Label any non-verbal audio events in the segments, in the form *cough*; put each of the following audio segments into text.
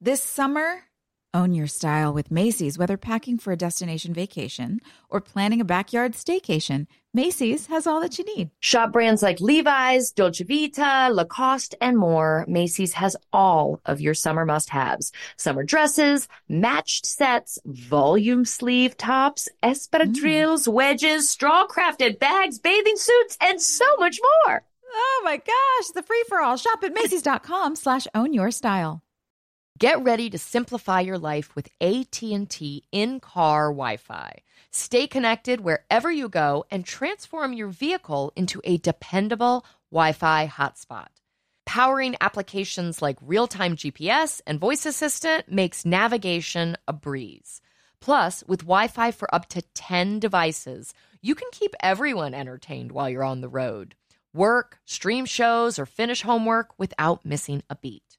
This summer, own your style with Macy's, whether packing for a destination vacation or planning a backyard staycation. Macy's has all that you need. Shop brands like Levi's, Dolce Vita, Lacoste, and more. Macy's has all of your summer must haves summer dresses, matched sets, volume sleeve tops, espadrilles, mm. wedges, straw crafted bags, bathing suits, and so much more. Oh my gosh, the free for all. Shop at Macy's.com slash own your style. Get ready to simplify your life with AT&T in-car Wi-Fi. Stay connected wherever you go and transform your vehicle into a dependable Wi-Fi hotspot. Powering applications like real-time GPS and voice assistant makes navigation a breeze. Plus, with Wi-Fi for up to 10 devices, you can keep everyone entertained while you're on the road. Work, stream shows, or finish homework without missing a beat.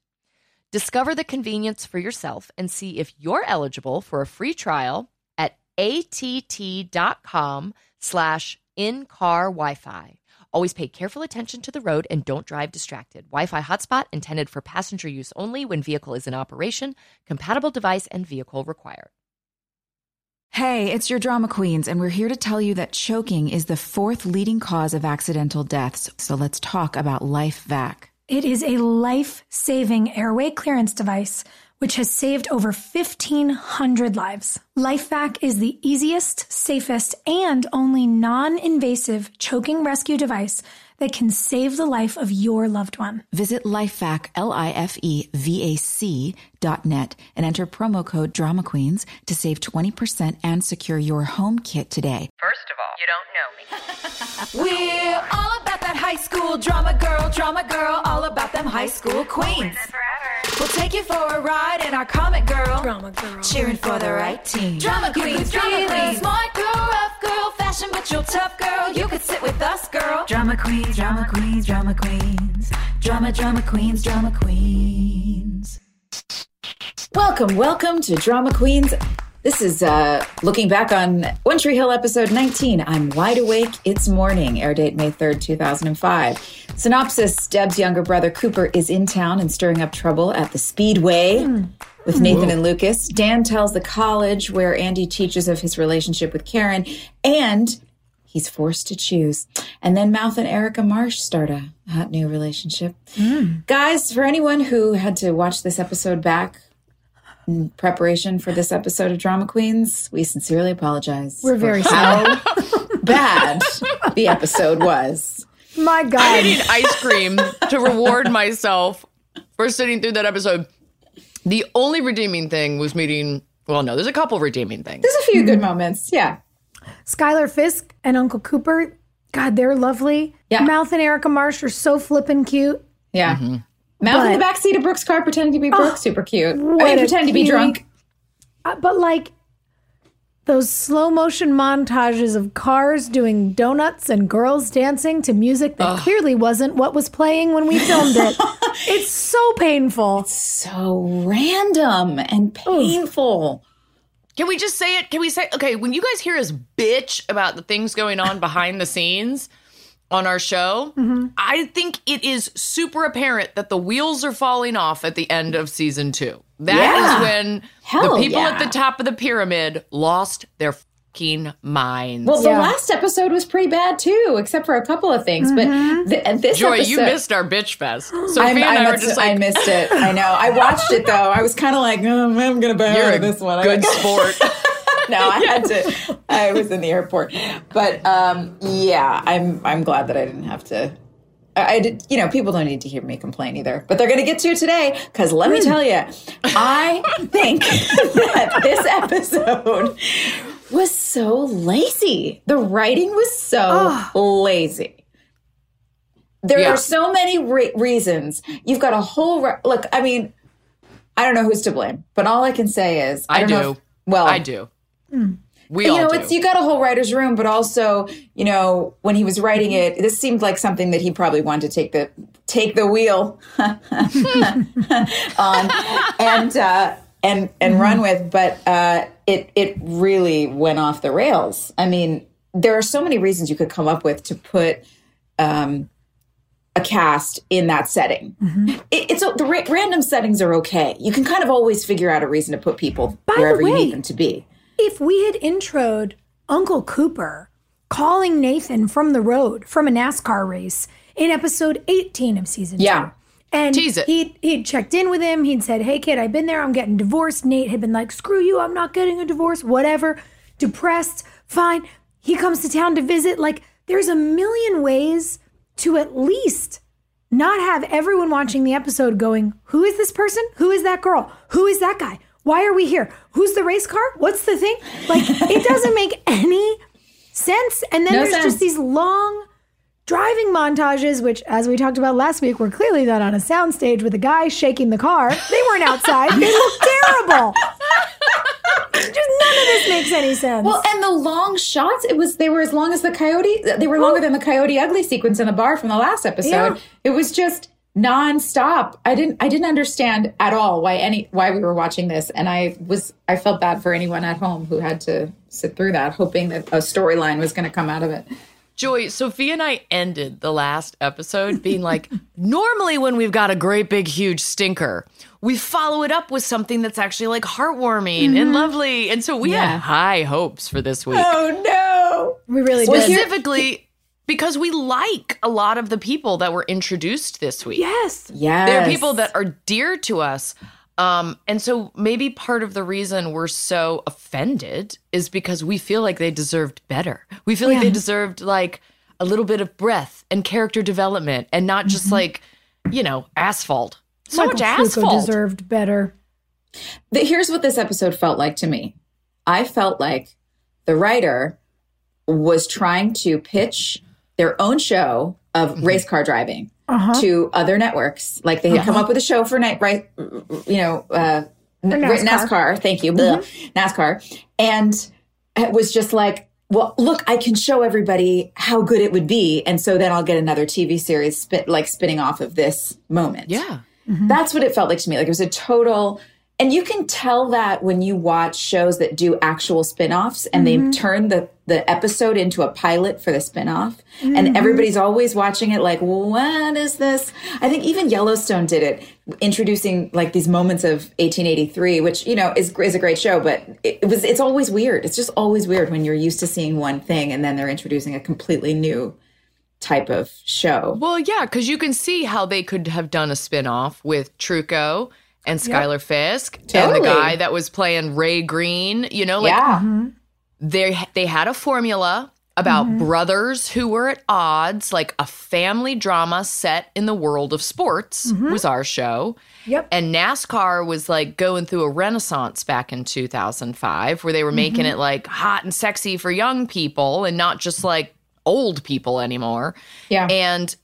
Discover the convenience for yourself and see if you're eligible for a free trial at att.com slash in-car Wi-Fi. Always pay careful attention to the road and don't drive distracted. Wi-Fi hotspot intended for passenger use only when vehicle is in operation. Compatible device and vehicle required. Hey, it's your drama queens, and we're here to tell you that choking is the fourth leading cause of accidental deaths. So let's talk about LifeVac. It is a life saving airway clearance device which has saved over 1,500 lives. LifeVac is the easiest, safest, and only non invasive choking rescue device that can save the life of your loved one. Visit lifevac, L-I-F-E-V-A-C dot net and enter promo code Drama Queens to save 20% and secure your home kit today. First of all, you don't know me. *laughs* We're all about that high school drama girl, drama girl, all about them high school queens. We'll take you for a ride in our comic girl, drama girl, cheering for the right team. Drama queens, drama queens, smart girl, rough girl, fashion but you're tough girl. You could sit with us, girl. Drama queens, drama queens, drama queens, drama, drama queens, drama queens. Welcome, welcome to Drama Queens. This is uh, looking back on One Tree Hill episode 19. I'm wide awake. It's morning. Air date May 3rd, 2005. Synopsis Deb's younger brother Cooper is in town and stirring up trouble at the Speedway mm. with Nathan Whoa. and Lucas. Dan tells the college where Andy teaches of his relationship with Karen, and he's forced to choose. And then Mouth and Erica Marsh start a hot new relationship. Mm. Guys, for anyone who had to watch this episode back, in preparation for this episode of Drama Queens, we sincerely apologize. We're very sorry. How *laughs* bad the episode was. My God. I'm eating ice cream to reward myself for sitting through that episode. The only redeeming thing was meeting, well, no, there's a couple redeeming things. There's a few good moments. Yeah. Schuyler Fisk and Uncle Cooper, God, they're lovely. Yeah. Mouth and Erica Marsh are so flippin' cute. Yeah. Mm-hmm. Mouth in the backseat of Brooke's car, pretending to be Brooke, super cute. I what mean, a pretending to be drunk. Uh, but like those slow motion montages of cars doing donuts and girls dancing to music that clearly wasn't what was playing when we filmed it. *laughs* it's so painful. So random and painful. Can we just say it? Can we say, okay, when you guys hear us bitch about the things going on behind the scenes on our show, I think it is super apparent that the wheels are falling off at the end of season two. That is Yeah. when Hell the people yeah. at the top of the pyramid lost their fucking minds. Well, the Yeah. last episode was pretty bad too, except for a couple of things. But mm-hmm. th- this Joy, episode, you missed our bitch fest. *gasps* Sophia I'm- and I, I, were must- just I missed it. I know. I watched it though. I was kind of like, oh, I'm gonna bow *laughs* you're a this one. Good sport. *laughs* no, I had to. *laughs* I was in the airport, but um, yeah, I'm. I'm glad that I didn't have to. I I did. You know, people don't need to hear me complain either, but they're going to get to it today because let me tell you, I think *laughs* that this episode was so lazy. The writing was so lazy. There Yeah. are so many re- reasons. You've got a whole re- look. I mean, I don't know who's to blame, but all I can say is I don't know if- well, I do. We you all know, do. it's you got a whole writer's room, but also, you know, when he was writing it, this seemed like something that he probably wanted to take the take the wheel *laughs* on and uh, and and run with. But uh, it it really went off the rails. I mean, there are so many reasons you could come up with to put. Um, a cast in that setting. It, it's the ra- random settings are okay. You can kind of always figure out a reason to put people the wherever you need them to be. If we had introed Uncle Cooper calling Nathan from the road from a NASCAR race in episode 18 of season two. Yeah. And Tease it. He'd, he'd checked in with him. He'd said, Hey, kid, I've been there. I'm getting divorced. Nate had been like, Screw you. I'm not getting a divorce. Whatever. Depressed. Fine. He comes to town to visit. Like, there's a million ways to at least not have everyone watching the episode going, Who is this person? Who is that girl? Who is that guy? Why are we here? Who's the race car? What's the thing? Like, it doesn't make *laughs* any sense. And then No there's sense. just these long driving montages, which, as we talked about last week, were clearly not on a soundstage with a guy shaking the car. They weren't outside. They looked *laughs* terrible. Just none of this makes any sense. Well, and the long shots, it was they were as long as the coyote. They were longer than the coyote ugly sequence in the bar from the last episode. Yeah. It was just nonstop. I didn't I didn't understand at all why any why we were watching this, and I was I felt bad for anyone at home who had to sit through that, hoping that a storyline was going to come out of it. Joy, Sophie and I ended the last episode being like, *laughs* normally when we've got a great big huge stinker, we follow it up with something that's actually like heartwarming and mm-hmm. lovely. And so we Yeah. had high hopes for this week. Oh no! we really Well, did. here- Specifically because we like a lot of the people that were introduced this week. yes. Yes, There are people that are dear to us. Um, and so maybe part of the reason we're so offended is because we feel like they deserved better. We feel like they deserved like a little bit of breath and character development and not just like, you know, asphalt. So Michael much Trucco asphalt. deserved better. The- here's what this episode felt like to me. I felt like the writer was trying to pitch their own show of mm-hmm. race car driving uh-huh. to other networks. Like they had come uh-huh. up with a show for night, right? You know, uh, NASCAR. NASCAR. Thank you, mm-hmm. Blah. NASCAR, and it was just like. Well, look, I can show everybody how good it would be, and so then I'll get another TV series spit, like spinning off of this moment. yeah. Mm-hmm. That's what it felt like to me. Like it was a total and you can tell that when you watch shows that do actual spin-offs and they mm-hmm. turn the the episode into a pilot for the spin-off and mm-hmm. everybody's always watching it like what is this? I think even Yellowstone did it introducing like these moments of 1883 which you know is is a great show but it, it was it's always weird. It's just always weird when you're used to seeing one thing and then they're introducing a completely new type of show. Well, yeah, because you can see how they could have done a spin-off with Trucco and Schuyler Fisk and the guy that was playing Ray Green. You know, like yeah. they they had a formula about Mm-hmm. brothers who were at odds, like a family drama set in the world of sports Mm-hmm. was our show. Yep. And NASCAR was like going through a renaissance back in 2005 where they were making Mm-hmm. it like hot and sexy for young people and not just like old people anymore. Yeah. And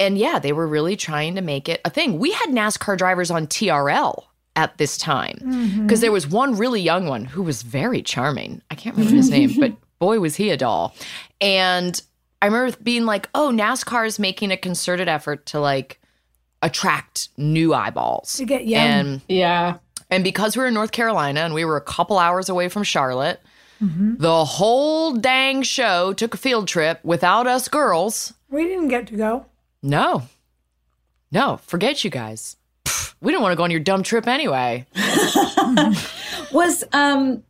and yeah, they were really trying to make it a thing. We had NASCAR drivers on TRL at this time because there was one really young one who was very charming. I can't remember his name, *laughs* but boy, was he a doll. And I remember being like, oh, NASCAR is making a concerted effort to like attract new eyeballs. To get young. And Yeah. and because we were in North Carolina and we were a couple hours away from Charlotte, mm-hmm. the whole dang show took a field trip without us girls. we didn't get to go. No. No, forget you guys. Pfft, we didn't want to go on your dumb trip anyway. *laughs* Was um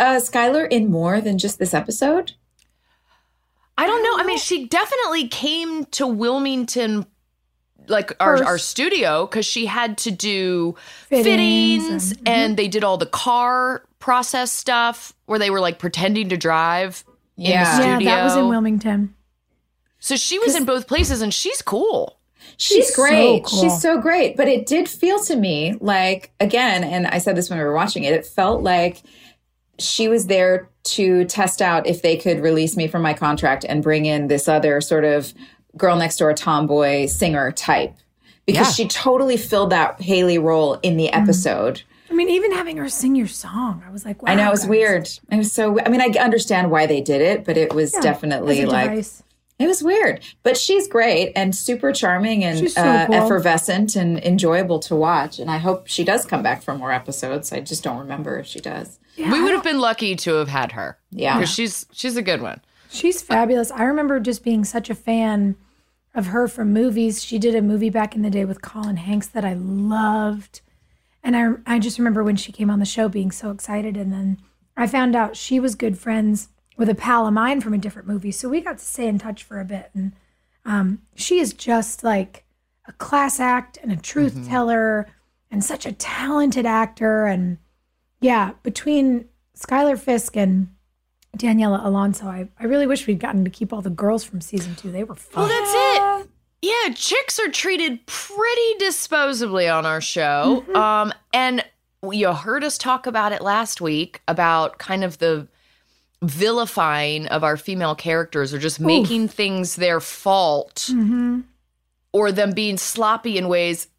uh, Schuyler in more than just this episode? I don't know. I mean, she definitely came to Wilmington, like our, our studio, because she had to do Fittings fittings, and- and, they did all the car process stuff where they were like pretending to drive in the Yeah. studio. Yeah, that was in Wilmington. So she was in both places, and she's cool. She's, She's so great. cool. She's so great. But it did feel to me like, again, and I said this when we were watching it, it felt like she was there to test out if they could release me from my contract and bring in this other sort of girl next door tomboy singer type. Because Yeah. she totally filled that Haley role in the mm-hmm. episode. I mean, even having her sing your song, I was like, wow. I know it was guys. weird. It was so. I mean, I understand why they did it, but it was Yeah, definitely like device. It was weird. But she's great and super charming and so uh, cool. effervescent and enjoyable to watch. And I hope she does come back for more episodes. I just don't remember if she does. we would have been lucky to have had her. Yeah. because she's she's a good one. She's fabulous. I remember just being such a fan of her from movies. She did a movie back in the day with Colin Hanks that I loved. And I, I just remember when she came on the show being so excited. And then I found out she was good friends with a pal of mine from a different movie. So we got to stay in touch for a bit. And um, she is just like a class act and a truth teller and such a talented actor. And yeah, between Schuyler Fisk and Daniella Alonso, I, I really wish we'd gotten to keep all the girls from season two. They were fun. Well, that's it. Yeah, chicks are treated pretty disposably on our show. Um, and you heard us talk about it last week about kind of the vilifying of our female characters or just making things their fault mm-hmm. or them being sloppy in ways. *sighs*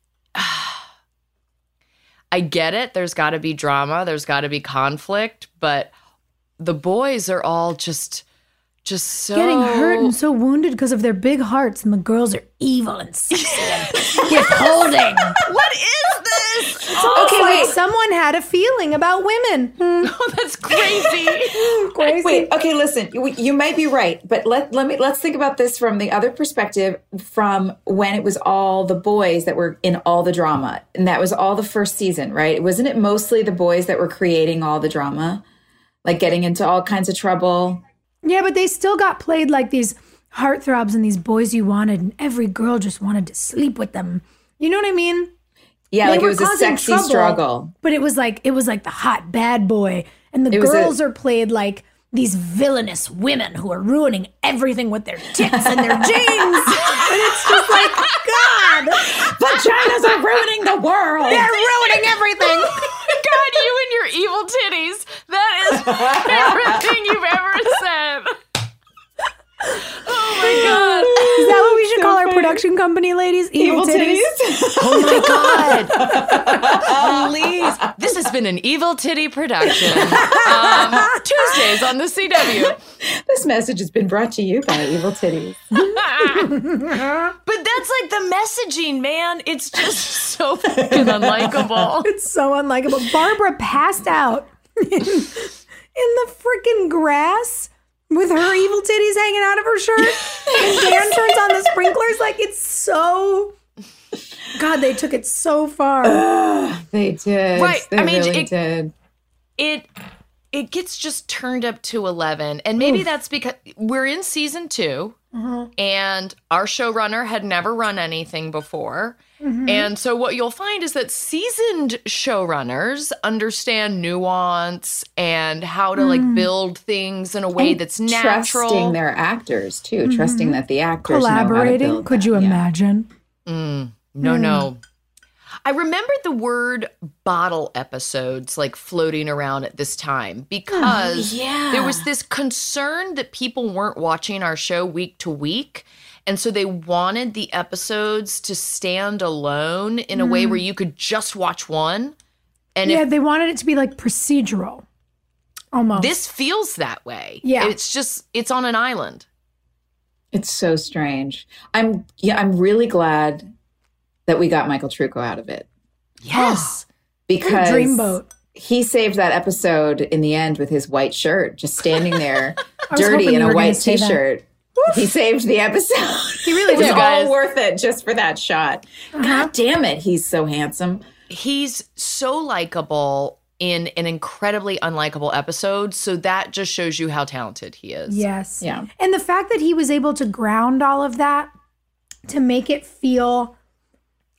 I get it. There's got to be drama, there's got to be conflict, but the boys are all just just so Getting hurt and so wounded because of their big hearts, and the girls are evil and sexy and *laughs* withholding. What is this? okay, wait. like someone had a feeling about women. Hmm, *laughs* Oh, that's crazy. *laughs* crazy. Wait, okay, listen. You, you might be right, but let let me let's think about this from the other perspective from when it was all the boys that were in all the drama. And that was all the first season, right? Wasn't it mostly the boys that were creating all the drama? Like getting into all kinds of trouble. Yeah, but they still got played like these heartthrobs and these boys you wanted, and every girl just wanted to sleep with them. You know what I mean? Yeah, They like it was a sexy trouble, struggle. But it was like it was like the hot bad boy, and the It was a- girls are played like these villainous women who are ruining everything with their tits and their *laughs* jeans. and it's just like God, Vaginas are ruining the world. they're ruining everything. *laughs* God, you and your evil titties. That is my favorite thing you've ever said. Oh my god. *laughs* Is that what we should call our production company, ladies? Evil, Evil titties. titties. Oh my *laughs* god. Please. This has been an evil titty production. Um, Tuesdays on the CW. this message has been brought to you by Evil Titties. *laughs* But that's like the messaging, man. It's just so fucking unlikable. It's so unlikable. Barbara passed out in, in the freaking grass with her *sighs* evil titties hanging out of her shirt. And *laughs* Dan turns on the sprinklers. Like, it's so. *sighs* God, they took it so far. *sighs* They did. Right, They I mean, really it- did. it it gets just turned up to 11 and maybe that's because we're in season 2 mm-hmm. and our showrunner had never run anything before Mm-hmm. and so what you'll find is that seasoned showrunners understand nuance and how to like mm. build things in a way And that's natural Trusting their actors too, mm-hmm. trusting that the actors know how to Collaborating. build Could that. you Yeah. imagine? Mm. no no mm. I remembered the word bottle episodes like floating around at this time because oh, yeah. there was this concern that people weren't watching our show week to week And so they wanted the episodes to stand alone in a way where you could just watch one. And yeah, if they wanted it to be like procedural. Almost. this feels that way, Yeah. it's just, it's on an island. It's so strange. I'm yeah, I'm really glad that we got Michael Trucco out of it Yes. *gasps* because dreamboat. he saved that episode in the end with his white shirt, just standing there, *laughs* dirty in a white say that. T-shirt. He saved the episode. He really did. it was did. all worth it just for that shot. Uh-huh. God damn it, he's so handsome. He's so likable in an incredibly unlikable episode. So that just shows you how talented he is. Yes. Yeah. And the fact that he was able to ground all of that to make it feel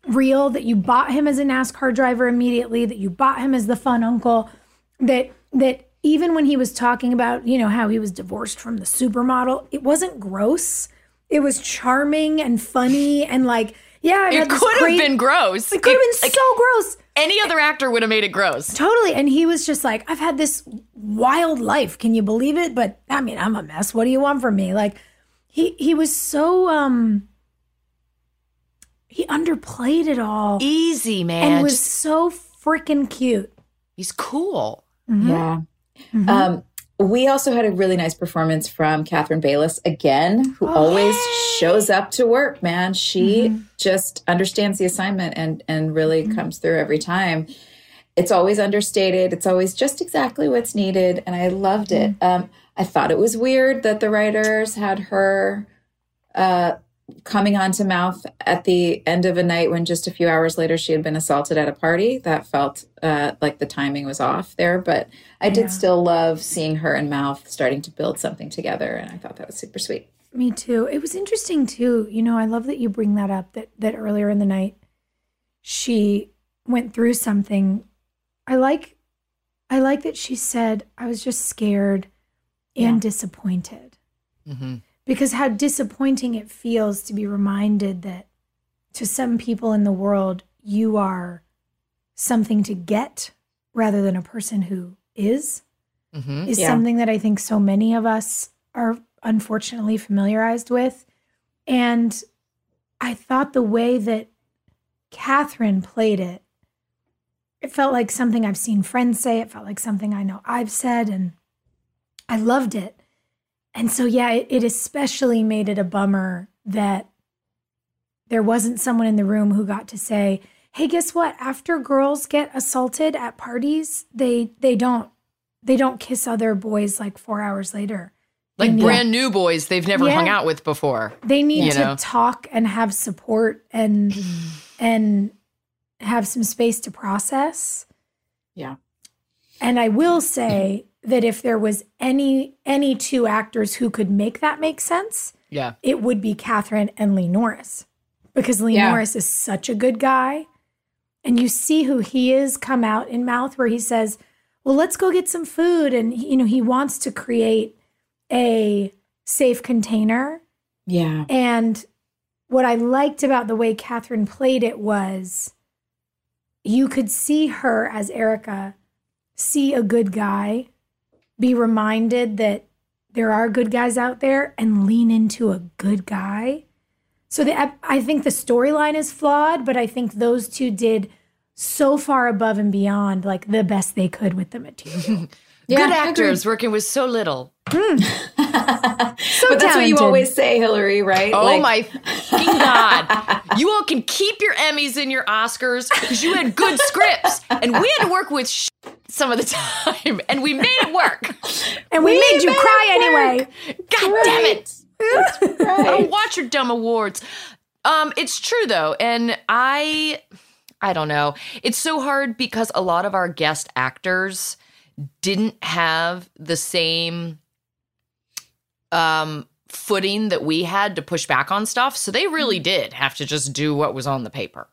real, that you bought him as a NASCAR driver immediately, that you bought him as the fun uncle, that that even when he was talking about, you know, how he was divorced from the supermodel, it wasn't gross. It was charming and funny and like, yeah, I It could have great- been gross. It could have been like, so gross. any other actor would have made it gross. Totally. And he was just like, I've had this wild life. Can you believe it? But I mean, I'm a mess. What do you want from me? Like he he was so um he underplayed it all Easy, man. and was so freaking cute. he's cool. Yeah. Um, we also had a really nice performance from Katherine Bailess again, who always shows up to work, man. She just understands the assignment and and really comes through every time. It's always understated. It's always just exactly what's needed, and I loved it. Um, I thought it was weird that the writers had her uh, coming onto mouth at the end of a night when just a few hours later she had been assaulted at a party. That felt uh, like the timing was off there, but I did still love seeing her and Mouth starting to build something together, and I thought that was super sweet. Me too. It was interesting too. You know, I love that you bring that up that that earlier in the night she went through something. I like I like that she said I was just scared and disappointed. Mm-hmm. Because how disappointing it feels to be reminded that to some people in the world you are something to get rather than a person who is Mm-hmm. is Yeah. something that I think so many of us are unfortunately familiarized with. And I thought the way that Katherine played it, it felt like something I've seen friends say. It felt like something I know I've said, and I loved it. And so, yeah, it, it especially made it a bummer that there wasn't someone in the room who got to say, "Hey, guess what? After girls get assaulted at parties, they they don't they don't kiss other boys like four hours later. Like Yeah. brand new boys they've never Yeah. hung out with before. They need You to know? talk and have support and *sighs* and have some space to process. Yeah. And I will say that if there was any any two actors who could make that make sense, Yeah. it would be Katherine and Lee Norris. Because Lee Yeah. Norris is such a good guy. And you see who he is come out in mouth where he says, Well, let's go get some food. And you know, he wants to create a safe container. Yeah. And what I liked about the way Katherine played it was you could see her as Erica see a good guy, be reminded that there are good guys out there, and lean into a good guy. So the, I think the storyline is flawed, but I think those two did so far above and beyond like the best they could with the material. *laughs* Yeah, Good I agree. actors working with so little. *laughs* but that's what you always say, Hilarie, right? Oh Like, my fucking *laughs* god! You all can keep your Emmys and your Oscars because you had good scripts, and we had to work with sh- some of the *laughs* time, and we made it work. and we, made you made cry anyway. God damn it! Right. I'll watch your dumb awards. Um, it's true though, and I, I don't know. It's so hard because a lot of our guest actors didn't have the same um footing that we had to push back on stuff, so they really did have to just do what was on the paper,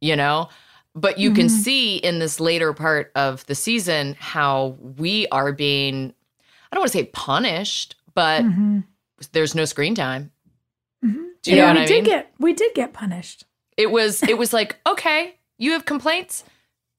you know. But you can see in this later part of the season how we are being, I don't want to say punished, but Mhm. there's no screen time. Mhm. Do you yeah, know what we I did mean? get we did get punished. It was it was *laughs* like, okay, you have complaints.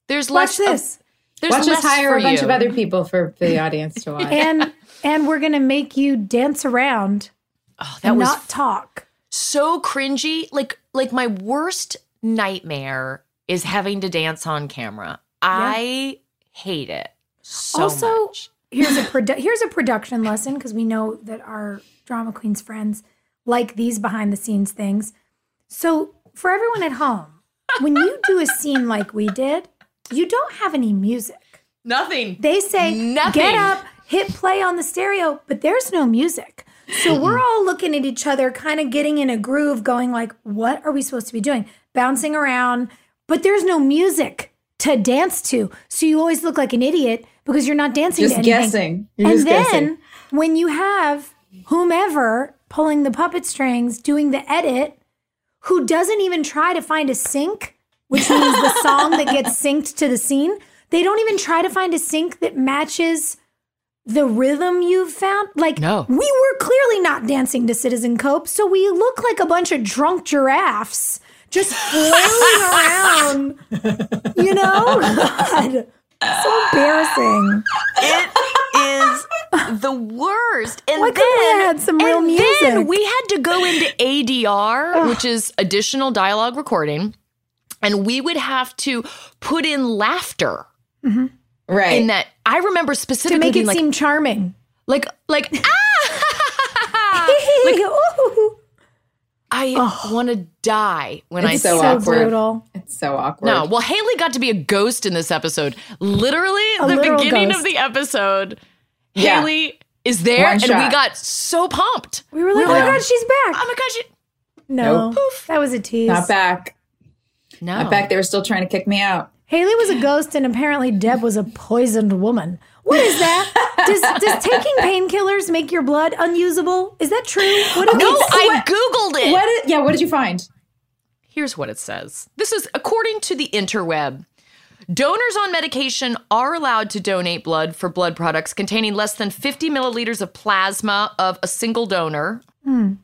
There's Watch less of- this. There's Watch less us hire a bunch you. of other people for, for the audience to *laughs* watch. and and we're gonna make you dance around Oh, that and was not talk. so cringy. Like like my worst nightmare is having to dance on camera. I hate it so also, much. here's a *laughs* produ- here's a production lesson because we know that our drama queens friends like these behind the scenes things. So for everyone at home, when you do a scene like we did, you don't have any music. Nothing. They say, Nothing. get up, hit play on the stereo, but there's no music. So we're all looking at each other, kind of getting in a groove, going like, what are we supposed to be doing? Bouncing around, but there's no music to dance to. So you always look like an idiot because you're not dancing Just to anything. guessing. You're and just then guessing. when you have whomever pulling the puppet strings, doing the edit, who doesn't even try to find a sync, which means the song that gets synced to the scene. They don't even try to find a sync that matches the rhythm you've found. Like, No. we were clearly not dancing to Citizen Cope, so we look like a bunch of drunk giraffes just flailing *laughs* around. You know? *laughs* God, so embarrassing. It is the worst. And Why then we have some real and music? Then we had to go into ADR, which is additional dialogue recording, and we would have to put in laughter Right. in that. I remember To specifically make it like, seem charming. like, like, *laughs* *laughs* ah! Ooh, I want to die when I It's see so so awkward. brutal. it's so awkward. No, well, Haley got to be a ghost in this episode. Literally, A the beginning ghost. of the episode, Yeah. Haley is there, One and we got so pumped. We were like, oh my God, she's back. Oh my gosh! it- No, Nope. that was a tease. Not back. No, Not back. They were still trying to kick me out. Haley was a ghost, and apparently Deb was a poisoned woman. What is that? does, does taking painkillers make your blood unusable? Is that true? What do No, they- I googled it. What? Is, yeah. What did you find? Here's what it says. This is according to the interweb. Donors on medication are allowed to donate blood for blood products containing less than 50 milliliters of plasma of a single donor. Hmm.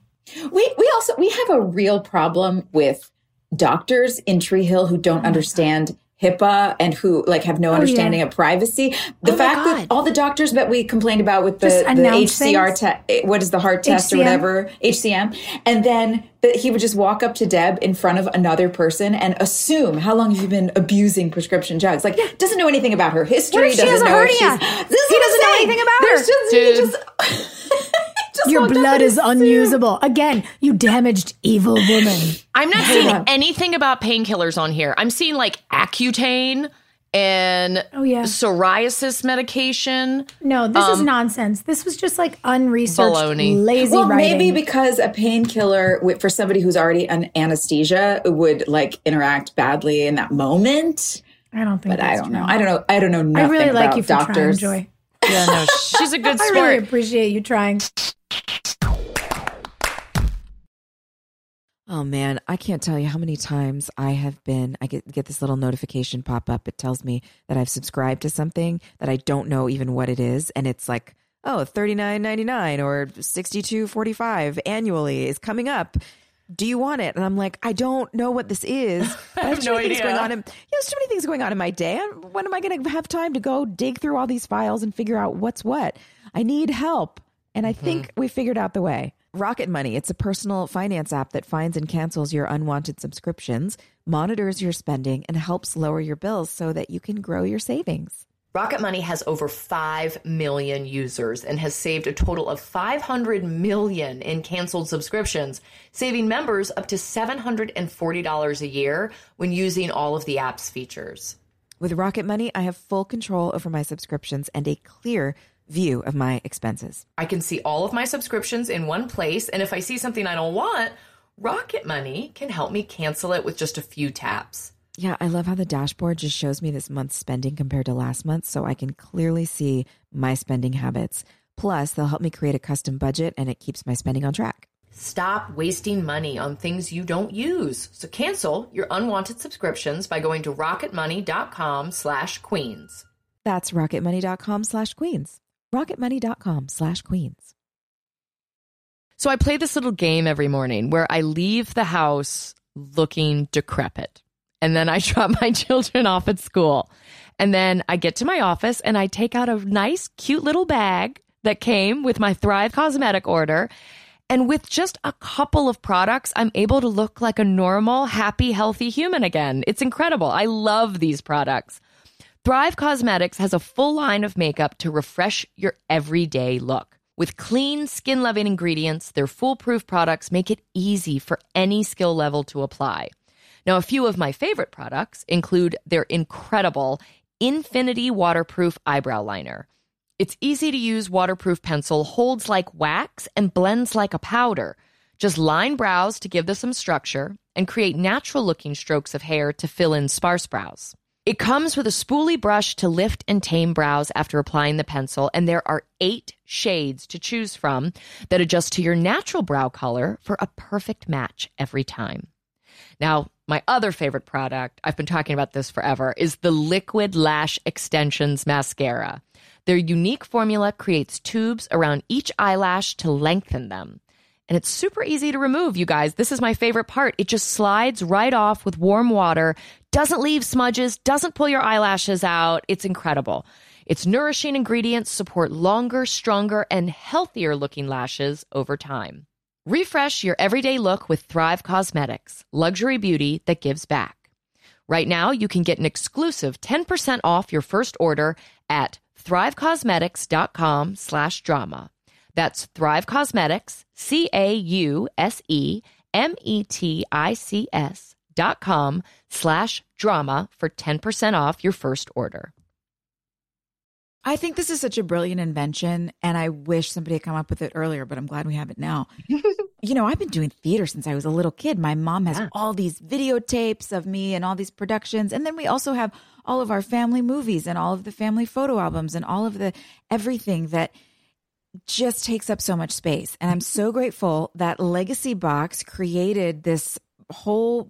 We we also we have a real problem with doctors in Tree Hill who don't oh understand HIPAA and who like have no oh, understanding of privacy. The oh my fact that all the doctors that we complained about with the, the HCR te- eh, what is the heart test or whatever HCM, and then that he would just walk up to Deb in front of another person and assume how long have you been abusing prescription drugs? Like doesn't know anything about her history. What if she doesn't a know if hernia? *laughs* This is He doesn't know anything about There's her. Just, he Dude. just- *laughs* just Your blood is assumed. unusable. Again, you damaged evil woman. I'm not seeing on. anything about painkillers on here. I'm seeing like Accutane and Oh, yeah. psoriasis medication. No, this is um, nonsense. This was just like unresearched, Baloney. lazy Well, writing. maybe because a painkiller for somebody who's already on anesthesia would like interact badly in that moment. I don't think But I that's don't true. know. I don't know. I don't know I nothing really like about you for doctors. trying, Joy. Yeah, no, she's a *laughs* good sport. I really appreciate you trying. Oh man, I can't tell you how many times I have been I get get this little notification pop up. It tells me that I've subscribed to something that I don't know even what it is and it's like, oh, thirty nine ninety nine or sixty two forty five annually is coming up. Do you want it? And I'm like, I don't know what this is. *laughs* I have, too no many things idea. going on. In, yeah, there's too many things going on in my day. When am I going to have time to go dig through all these files and figure out what's what? I need help. And I think mm-hmm. we figured out the way. Rocket Money, it's a personal finance app that finds and cancels your unwanted subscriptions, monitors your spending, and helps lower your bills so that you can grow your savings. Rocket Money has over 5 million users and has saved a total of 500 million in canceled subscriptions, saving members up to $740 a year when using all of the app's features. With Rocket Money, I have full control over my subscriptions and a clear view of my expenses. I can see all of my subscriptions in one place, and if I see something I don't want, Rocket Money can help me cancel it with just a few taps. Yeah, I love how the dashboard just shows me this month's spending compared to last month so I can clearly see my spending habits. Plus, they'll help me create a custom budget and it keeps my spending on track. Stop wasting money on things you don't use. So cancel your unwanted subscriptions by going to rocketmoney.com slash queens. That's rocketmoney.com slash queens. Rocketmoney.com slash queens. So I play this little game every morning where I leave the house looking decrepit. And then I *laughs* drop my children off at school. And then I get to my office and I take out a nice, cute little bag that came with my Thrive cosmetic order. And with just a couple of products, I'm able to look like a normal, happy, healthy human again. It's incredible. I love these products. Thrive Causemetics has a full line of makeup to refresh your everyday look. With clean, skin loving ingredients, their foolproof products make it easy for any skill level to apply. Now, a few of my favorite products include their incredible Infinity Waterproof Eyebrow Liner. Its easy to use waterproof pencil holds like wax and blends like a powder. Just line brows to give them some structure and create natural looking strokes of hair to fill in sparse brows. It comes with a spoolie brush to lift and tame brows after applying the pencil, and there are eight shades to choose from that adjust to your natural brow color for a perfect match every time. Now, my other favorite product, I've been talking about this forever, is the Liquid Lash Extensions Mascara. Their unique formula creates tubes around each eyelash to lengthen them. And it's super easy to remove, you guys. This is my favorite part. It just slides right off with warm water, doesn't leave smudges, doesn't pull your eyelashes out. It's incredible. Its nourishing ingredients support longer, stronger, and healthier looking lashes over time. Refresh your everyday look with Thrive Causemetics, luxury beauty that gives back. Right now, you can get an exclusive 10% off your first order at thrivecausemetics.com slash drama. That's Thrive Cosmetics, Causemetics, C A U S M T I C S dot com slash drama for 10% off your first order. I think this is such a brilliant invention, and I wish somebody had come up with it earlier, but I'm glad we have it now. *laughs* you know, I've been doing theater since I was a little kid. My mom has Yeah. all these videotapes of me and all these productions. And then we also have all of our family movies and all of the family photo albums and all of the everything that just takes up so much space. And I'm so grateful that Legacy Box created this whole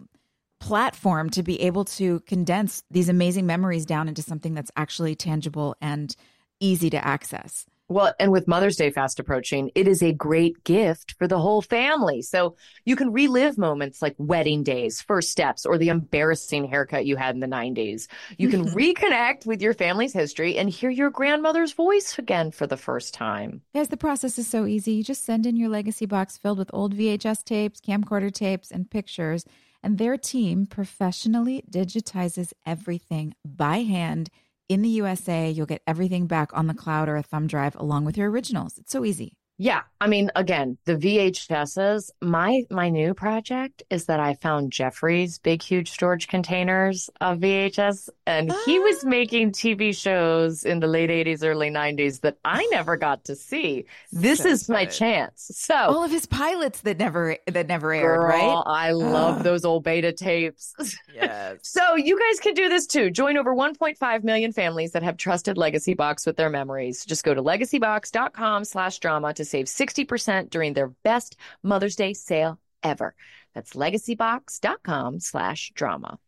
platform to be able to condense these amazing memories down into something that's actually tangible and easy to access. Well, and with Mother's Day fast approaching, it is a great gift for the whole family. So you can relive moments like wedding days, first steps, or the embarrassing haircut you had in the 90s. You can *laughs* reconnect with your family's history and hear your grandmother's voice again for the first time. Guys, the process is so easy. You just send in your legacy box filled with old VHS tapes, camcorder tapes, and pictures, and their team professionally digitizes everything by hand in the USA. You'll get everything back on the cloud or a thumb drive along with your originals. It's so easy. Yeah, I mean, again, the VHSs. My my new project is that I found Jeffrey's big, huge storage containers of VHS, and he was ah. making TV shows in the late '80s, early '90s that I never *sighs* got to see. This So is my good. chance. So, All of his pilots that never that never aired, girl, right? I love ah. those old beta tapes. *laughs* Yes. So you guys can do this too. Join over 1.5 million families that have trusted Legacy Box with their memories. Just go to legacybox.com slash drama to save 60% during their best Mother's Day sale ever. That's legacybox.com slash drama.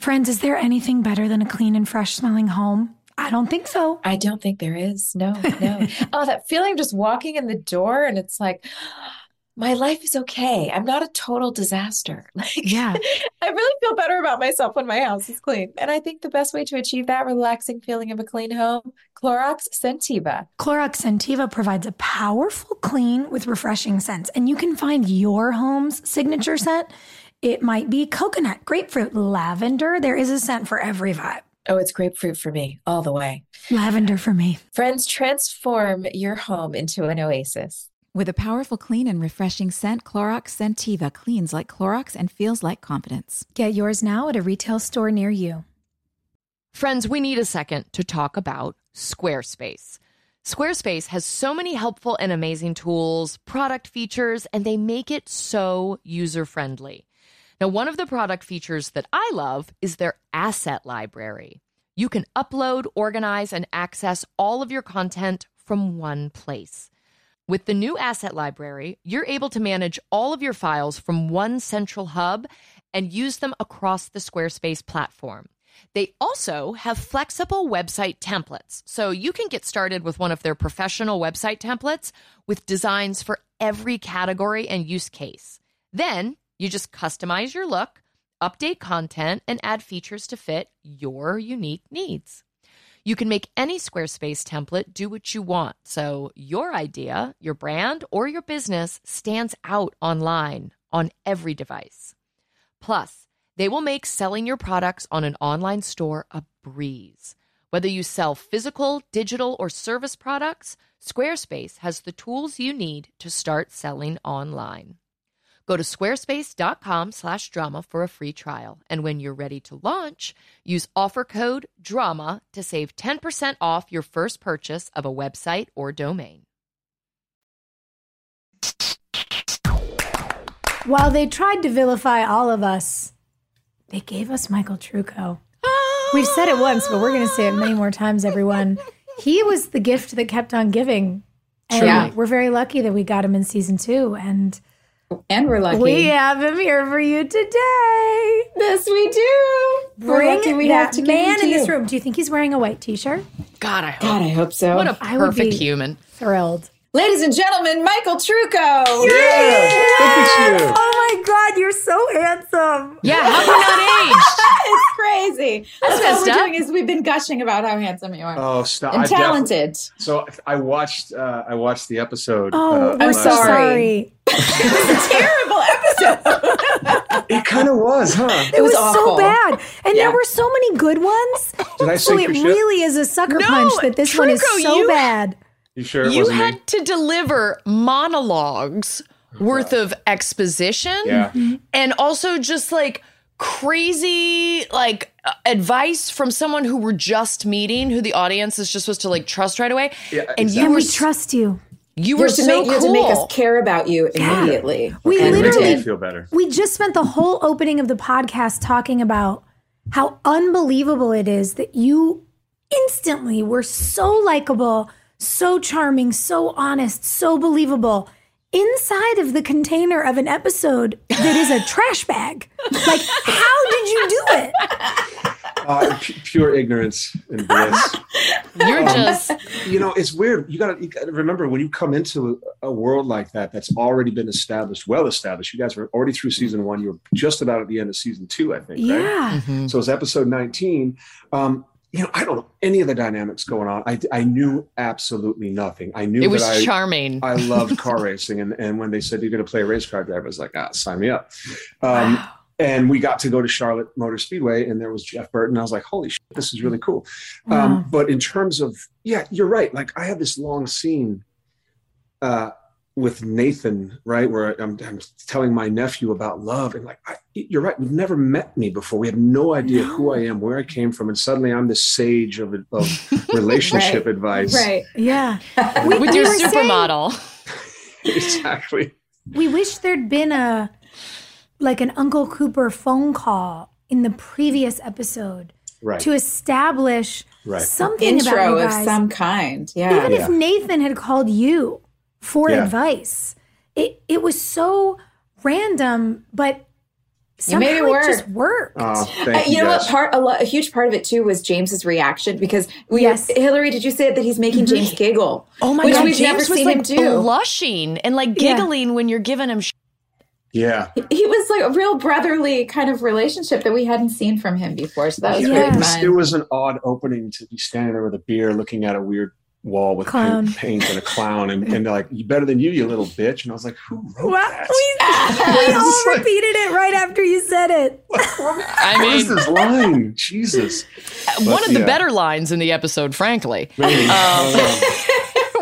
Friends, is there anything better than a clean and fresh smelling home? I don't think so. I don't think there is. No, no. *laughs* oh, that feeling of just walking in the door and it's like, my life is okay. I'm not a total disaster. *laughs* Like, Yeah. *laughs* I really feel better about myself when my house is clean. And I think the best way to achieve that relaxing feeling of a clean home, Clorox Sentiva. Clorox Sentiva provides a powerful clean with refreshing scents, and you can find your home's signature scent. It might be coconut, grapefruit, lavender. There is a scent for every vibe. Oh, it's grapefruit for me all the way. Lavender for me. Friends, transform your home into an oasis. With a powerful, clean, and refreshing scent, Clorox Sentiva cleans like Clorox and feels like confidence. Get yours now at a retail store near you. Friends, we need a second to talk about Squarespace. Squarespace has so many helpful and amazing tools, product features, and they make it so user friendly. Now, one of the product features that I love is their asset library. You can upload, organize, and access all of your content from one place. With the new asset library, you're able to manage all of your files from one central hub and use them across the Squarespace platform. They also have flexible website templates, so you can get started with one of their professional website templates with designs for every category and use case. Then you just customize your look, update content, and add features to fit your unique needs. You can make any Squarespace template do what you want, so your idea, your brand, or your business stands out online on every device. Plus, they will make selling your products on an online store a breeze. Whether you sell physical, digital, or service products, Squarespace has the tools you need to start selling online. Go to squarespace.com slash drama for a free trial. And when you're ready to launch, use offer code DRAMA to save 10% off your first purchase of a website or domain. While they tried to vilify all of us, they gave us Michael Trucco. We've said it once, but we're going to say it many more times, everyone. He was the gift that kept on giving. And Yeah. we're very lucky that we got him in season two. And And we're lucky. we have him here for you today. Yes, we do. We're Bring lucky we that have to man him in this room. Do you think he's wearing a white t shirt? God, I hope. God, I hope so. What a I would perfect be- human. Thrilled. Ladies and gentlemen, Michael Trucco. Look at. Oh my God, you're so handsome. Yeah, how have you not aged? *laughs* it's crazy. That's what messed we're up. doing is we've been gushing about how handsome you are. Oh, stop! and I def- talented. so I watched. Uh, I watched the episode. Oh, uh, we're last so night. sorry. *laughs* Terrible episode. It kind of was, huh? It was, was so bad. And Yeah. there were so many good ones. Did I So it shit? really is a sucker No, punch that this one is so you- bad. You sure it You wasn't had me? to deliver monologues worth of exposition Yeah. and also just like crazy like uh, advice from someone who we're just meeting who the audience is just supposed to like trust right away Yeah, and exactly. you And were we trust you. you You were to so make, you to make us care about you immediately. We Okay, And literally me feel better. We just spent the whole opening of the podcast talking about how unbelievable it is that you instantly were so likable, so charming, so honest, so believable inside of the container of an episode that is a *laughs* trash bag. Like, how did you do it? Uh, pu- pure ignorance and bliss. *laughs* you're just you know, it's weird. You gotta, you gotta remember when you come into a, a world like that that's already been established, well established. You guys were already through season one. You were just about at the end of season two, I think. Right? Yeah. So it's episode 19. Um, you know, I don't know any of the dynamics going on. I, I knew absolutely nothing. I knew it was that I, charming I loved *laughs* car racing. And, and when they said you're going to play a race car driver, I was like, ah, sign me up. Um, And we got to go to Charlotte Motor Speedway and there was Jeff Burton. I was like, holy shit, this is really cool. Wow. Um, but in terms of, yeah, you're right. Like I had this long scene uh, with Nathan, right, where I'm, I'm telling my nephew about love, and like, I, you're right. We've never met me before. We have no idea who I am, where I came from, and suddenly I'm the sage of, of *laughs* relationship Right. advice. Right. Yeah. *laughs* with we your were saying- supermodel *laughs* exactly. We wish there'd been a like an Uncle Cooper phone call in the previous episode Right. to establish Right. something about Intro you of some kind. Yeah. Even if Nathan had called you for Yeah. advice, it it was so random, but You made it somehow work. just worked. Oh, Uh, you you, know guys. what? Part a, lo- a huge part of it too was James's reaction because we. Yes. Hilarie, did you say that he's making James giggle? oh my which god we've james never was seen like him do. blushing and like Yeah. giggling when you're giving him sh- Yeah. He was like a real brotherly kind of relationship that we hadn't seen from him before. So that was Yeah. really It was, fun. it was an odd opening to be standing there with a beer looking at a weird wall with Clown. paint, paint and a clown and, and they're like you better than you you little bitch and i was like who wrote Well, that we, *laughs* we all repeated it right after you said it. i what is mean this line jesus one of the yeah. better lines in the episode frankly Maybe. Um,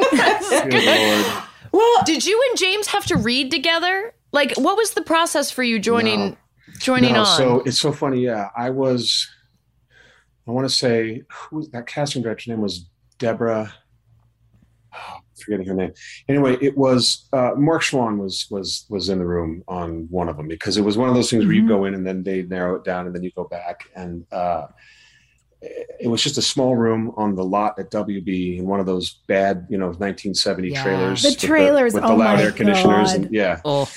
Oh, *laughs* good *laughs* lord well, Did you and James have to read together? Like, what was the process for you joining No. joining no, on? so it's so funny yeah i was i want to say who was that casting director's name was deborah forgetting her name anyway it was uh, mark Schwahn was was was in the room on one of them because it was one of those things where you go in and then they narrow it down and then you go back and uh it was just a small room on the lot at WB in one of those bad, you know, 1970 Yeah. trailers. The with trailers, with oh the loud my air conditioners, God. and yeah, oh,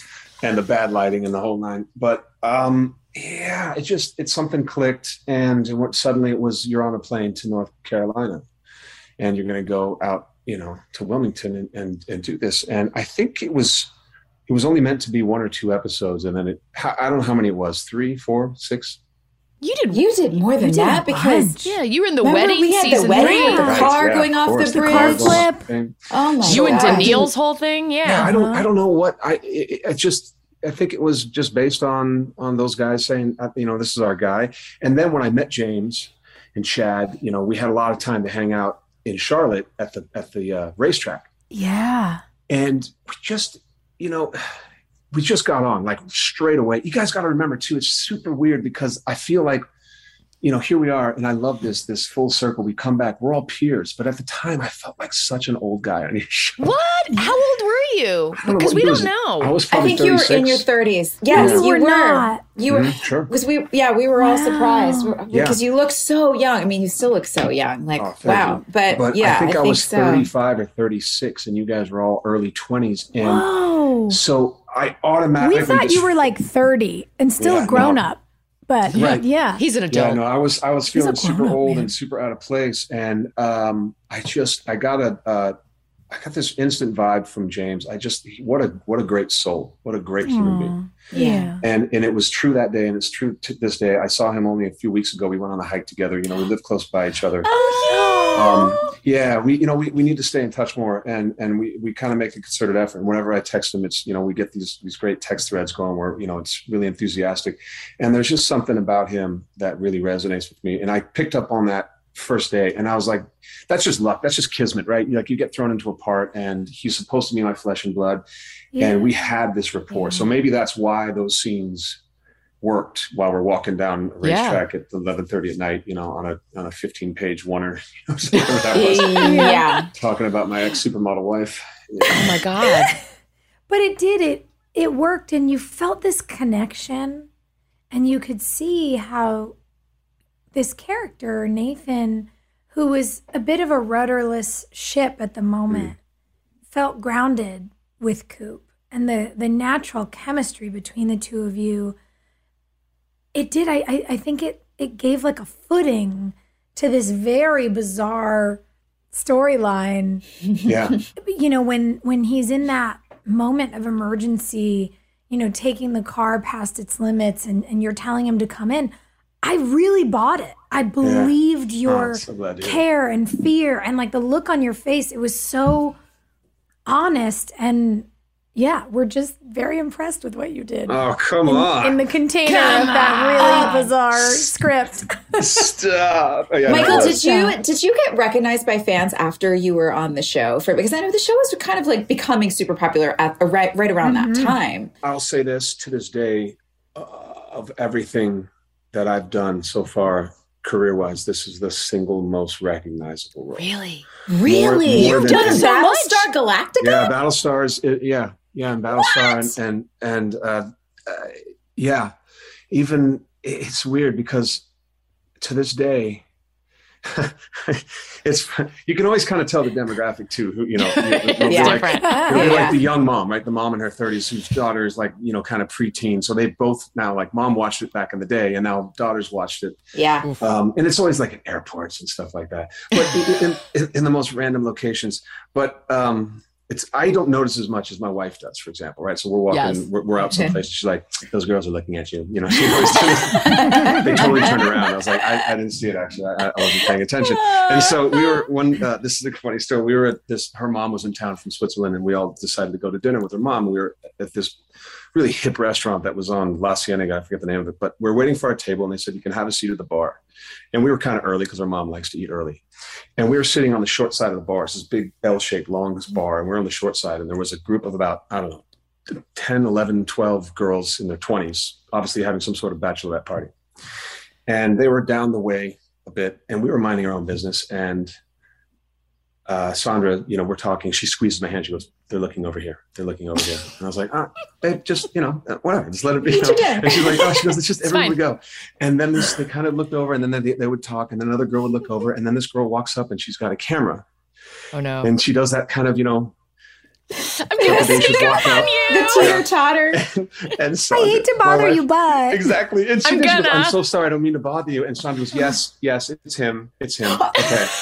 and the bad lighting and the whole nine. But um, yeah, it just it's something clicked, and it went, suddenly it was you're on a plane to North Carolina, and you're going to go out, you know, to Wilmington and, and and do this. And I think it was it was only meant to be one or two episodes, and then it I don't know how many it was three, four, six. You did. You did more than You did a that because bunch. Yeah, you were in the remember wedding we had the season wedding three. with the Right, car yeah, going off course, the the car bridge. flip. Oh my You and god! Daniella's whole thing, Yeah, yeah. I don't, I don't know what I. It, it just, I think it was just based on on those guys saying, uh, you know, this is our guy. And then when I met James and Chad, you know, we had a lot of time to hang out in Charlotte at the at the uh, racetrack, Yeah. and we just, you know. We just got on like straight away. You guys got to remember too. It's super weird because I feel like you know, here we are, and I love this this full circle. We come back, we're all peers, but at the time, I felt like such an old guy on your *laughs* show. What? How old were you? I don't know Because we don't know. I was I probably think you were in your thirties. Yes, you you were were. not. You were. Mhm, sure. Because we, yeah, we were all Wow. surprised Yeah. because you look so young. I mean, you still look so young. Like, Oh, wow. you. But, But yeah, I think I, was so. 35 or 36, and you guys were all early 20s. And Whoa. so I automatically. We thought just- you were like 30 and still Yeah, a grown no. up. But Right. yeah. He's an adult. Yeah, adult. no, I was I was feeling super old man. and super out of place, and um, I just I got a uh, I got this instant vibe from James. I just what a what a great soul, what a great human being. Yeah. And and it was true that day, and it's true to this day. I saw him only a few weeks ago. We went on a hike together. You know, we live close by each other. Oh Um, yeah, we you know we, we need to stay in touch more, and and we we kind of make a concerted effort. Whenever I text him, it's you know we get these these great text threads going where you know it's really enthusiastic, and there's just something about him that really resonates with me. And I picked up on that first day, and I was like, that's just luck, that's just kismet, right? Like you get thrown into a part, and he's supposed to be my flesh and blood, Yeah. and we had this rapport. So maybe that's why those scenes worked while we're walking down a Yeah. racetrack at 11:30 at night, you know, on a on a 15 page oneer, *laughs* you know, whatever that was *laughs* yeah. talking about my ex supermodel wife. Oh my God. *laughs* But it did it it worked and you felt this connection and you could see how this character Nathan who was a bit of a rudderless ship at the moment mm. felt grounded with Coop and the the natural chemistry between the two of you it did. I I, I think it it gave like a footing to this very bizarre storyline. *laughs* Yeah. you know when when he's in that moment of emergency you know taking the car past its limits and and you're telling him to come in i really bought it. I believed Oh, your I'm so care and fear and like the look on your face. It was so honest and yeah we're just very impressed with what you did Oh, come in, on. in the container of that really bizarre script Stop. Oh, yeah, Michael, that did you did you get recognized by fans after you were on the show? For because I know the show was kind of like becoming super popular at right right around that time. I'll say this to this day uh, of everything that I've done so far career wise, this is the single most recognizable role. Really? Really, more you've than done anything. Battlestar Galactica. Yeah, Battlestars. It, yeah, yeah, and Battlestar, and and, and uh, uh, yeah, even it's weird because to this day, *laughs* it's you can always kind of tell the demographic too. Who you know, it'll be Yeah. like, it'll be Yeah. like the young mom, right? The mom in her thirties whose daughter is like you know kind of preteen. So they both now like mom watched it back in the day, and now daughters watched it Yeah, um, and it's always like in airports and stuff like that, but in, in, in the most random locations. But um, it's I don't notice as much as my wife does, for example, right? So we're walking, Yes. we're, we're out *laughs* someplace. She's like, "Those girls are looking at you," you know. *laughs* She always they totally turned around. I was like, I, I didn't see it actually. I, I wasn't paying attention. And so we were one. Uh, this is a funny story. We were at this. Her mom was in town from Switzerland, and we all decided to go to dinner with her mom. We were at this really hip restaurant that was on La Cienega. I forget the name of it, but we're waiting for our table, and they said you can have a seat at the bar. And we were kind of early because our mom likes to eat early. And we were sitting on the short side of the bar. It's this big L-shaped, longest mm-hmm. bar, and we're on the short side. And there was a group of about I don't know, 10, 11, 12 girls in their 20s, obviously having some sort of bachelorette party. And they were down the way a bit, and we were minding our own business. And uh, Sandra, you know, we're talking. She squeezes my hand. She goes, "They're looking over here. They're looking over here." And I was like, "Ah, babe, just you know, whatever. Just let it be." You know? And she's like, "Oh," she goes, "It's just It's everyone fine. would go." And then this, they kind of looked over, and then they, they would talk, and then another girl would look over, and then this girl walks up, and she's got a camera, Oh no. and she does that kind of, you know, I'm gonna trepidation sneak up on out. the you. teeter totter. *laughs* and i Sandra, hate to bother wife- you but Exactly. And she I'm goes. I'm so sorry. I don't mean to bother you. And Sandra goes, yes, yes, it's him. It's him. Okay. *laughs*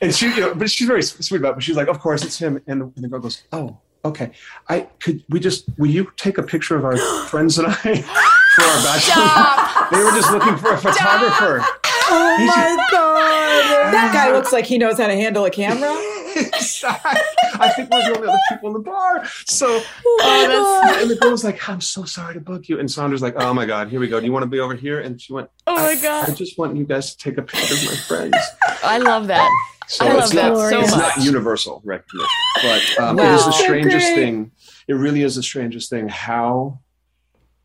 And she, you know, but she's very sweet about it. But she's like, of course, it's him. And the, and the girl goes, oh, okay. I could we just will you take a picture of our *gasps* friends and I for our bachelor. *laughs* they were just looking for a photographer. Oh my god! That guy looks like he knows how to handle a camera. I think we're the only other people in the bar. So, Oh uh, and the girl was like, "I'm so sorry to bug you." And Sandra's like, "Oh my god, here we go. Do you want to be over here?" And she went, Oh my God. I just want you guys to take a picture of my friends." I love that. So I love it's that not, so it's much. not universal recognition, but um, Wow. is the strangest great. thing. It really is the strangest thing how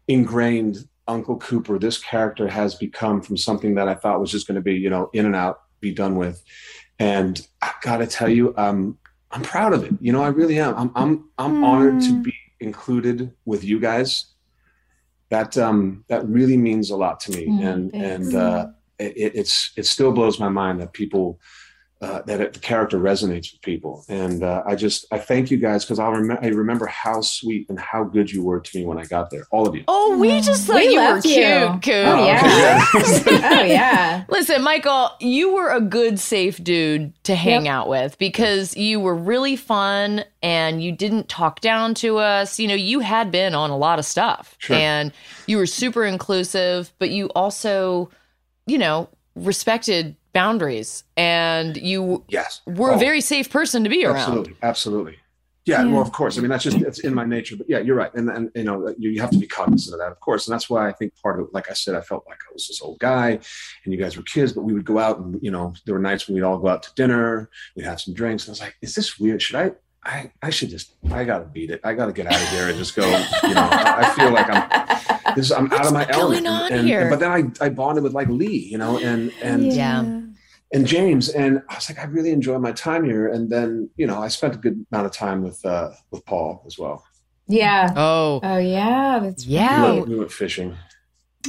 ingrained Uncle Cooper, this character, has become from something that I thought was just going to be, you know, in and out, be done with. And I gotta tell you, um, I'm proud of it. You know, I really am. I'm I'm I'm honored to be included with you guys. That um that really means a lot to me, Mm, and thanks. and uh, it, it's it still blows my mind that people uh, that it, the character resonates with people. And uh, I just I thank you guys because I remember I remember how sweet and how good you were to me when I got there, all of you. Oh, we just thought We you were loved you. cute, Coop. Oh, yeah. okay. *laughs* *laughs* oh yeah. Listen, Michael, you were a good, safe dude to hang out with because you were really fun and you didn't talk down to us. You know, you had been on a lot of stuff Sure. and you were super inclusive, but you also, you know, respected boundaries and you yes, were Oh, a very safe person to be around. Absolutely, absolutely. Yeah, Yeah. well, of course. I mean, that's just it's in my nature. But yeah, you're right, and and you know you, you have to be cognizant of that, of course. And that's why I think part of it, like I said, I felt like I was this old guy, and you guys were kids, but we would go out, and you know, there were nights when we'd all go out to dinner, we'd have some drinks, and I was like, is this weird? Should I? I, I should just I gotta beat it. I gotta get out of here and just go. You know, I, I feel like I'm this I'm out of my What's element. going on and, here? but then I, I bonded with like Lee, you know, and and Yeah. and James, and I was like, I really enjoy my time here. And then, you know, I spent a good amount of time with uh, with Paul as well. Yeah. Oh, Oh yeah. That's We Yeah. went, we went fishing.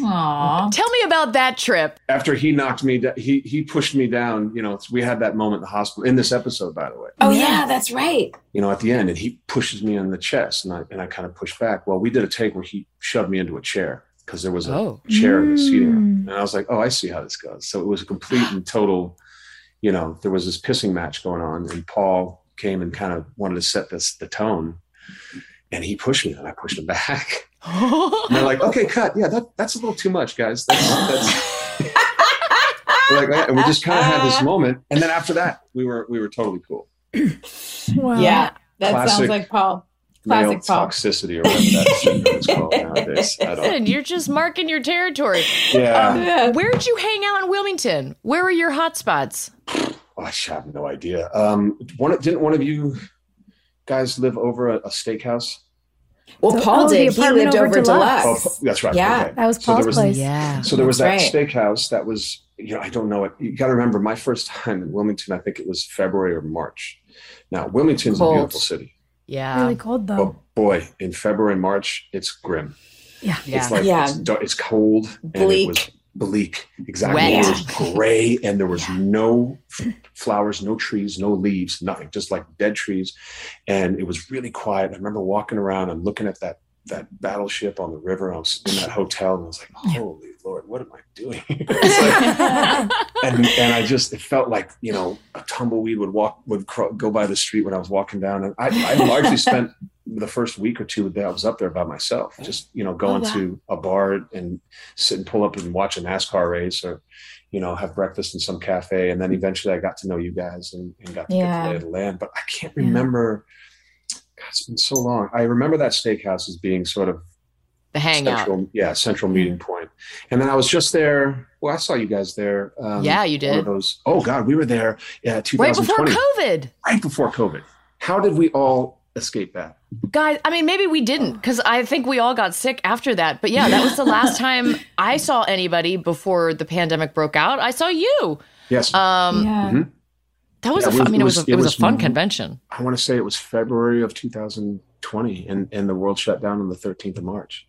Aw. tell me about that trip. After he knocked me, da- he he pushed me down. You know, we had that moment in the hospital in this episode, by the way. Oh yeah, that's right. You know, at the end, and he pushes me on the chest, and I and I kind of push back. Well, we did a take where he shoved me into a chair because there was a Oh. chair in the seating room, Mm. and I was like, oh, I see how this goes. So it was a complete and total. You know, there was this pissing match going on, and Paul came and kind of wanted to set this the tone, and he pushed me, and I pushed him *laughs* back. And they're like, okay, cut. Yeah, that, that's a little too much, guys. That's, that's... *laughs* We're like, "Yeah," and we just kind of had this moment, and then after that, we were we were totally cool. Wow. Yeah. That Classic sounds like Paul. Male Classic Paul. toxicity or whatever that syndrome is called *laughs* nowadays. I don't. Listen, you're just marking your territory. Yeah, Yeah. Where'd you hang out in Wilmington? Where were your hot spots? oh, I have no idea. Um, one didn't one of you guys live over a, a steakhouse? Well, So- Paul oh, did. He lived over over Deluxe. Oh, that's right. Yeah. okay. That was So Paul's there was- place. Yeah. So there was that right. steakhouse that was, you know, I don't know it. You got to remember my first time in Wilmington. I think it was February or March. Now Wilmington's Cold. a beautiful city, Yeah. Really cold though. but boy, in February and March, it's grim. Yeah. Yeah. It's like Yeah. it's, it's cold, and it Bleak. Bleak. Exactly. Wet. It was *laughs* gray, and there was no flowers, no trees, no leaves, nothing. Just like dead trees, and it was really quiet. I remember walking around and looking at that that battleship on the river. I was in that hotel, and I was like, "Holy Lord, what am I doing?" *laughs* Like- and and I just it felt like you know a tumbleweed would walk would cro- go by the street when I was walking down, and I, I largely spent the first week or two that I was up there by myself, just you know going Oh, wow. to a bar and sit and pull up and watch a NASCAR race or you know have breakfast in some cafe, and then eventually I got to know you guys and, and got to get Yeah. the lay the land. But I can't Yeah. remember. God, it's been so long. I remember that steakhouse as being sort of The hangout. central, yeah, central meeting point. And then I was just there. Well, I saw you guys there. Um, Yeah, you one of did. those. Oh God, we were there. Yeah, Right before COVID. right before COVID. How did we all escape that? Guys, I mean, maybe we didn't because I think we all got sick after that. But yeah, that was the last *laughs* time I saw anybody before the pandemic broke out. I saw you. Yes, Um, yeah. Mhm. That was Yeah, a fun, was- I mean, it it was, was- a, it it was, was a fun m- convention. I want to say it was February of 2020, and and the world shut down on the 13th of March.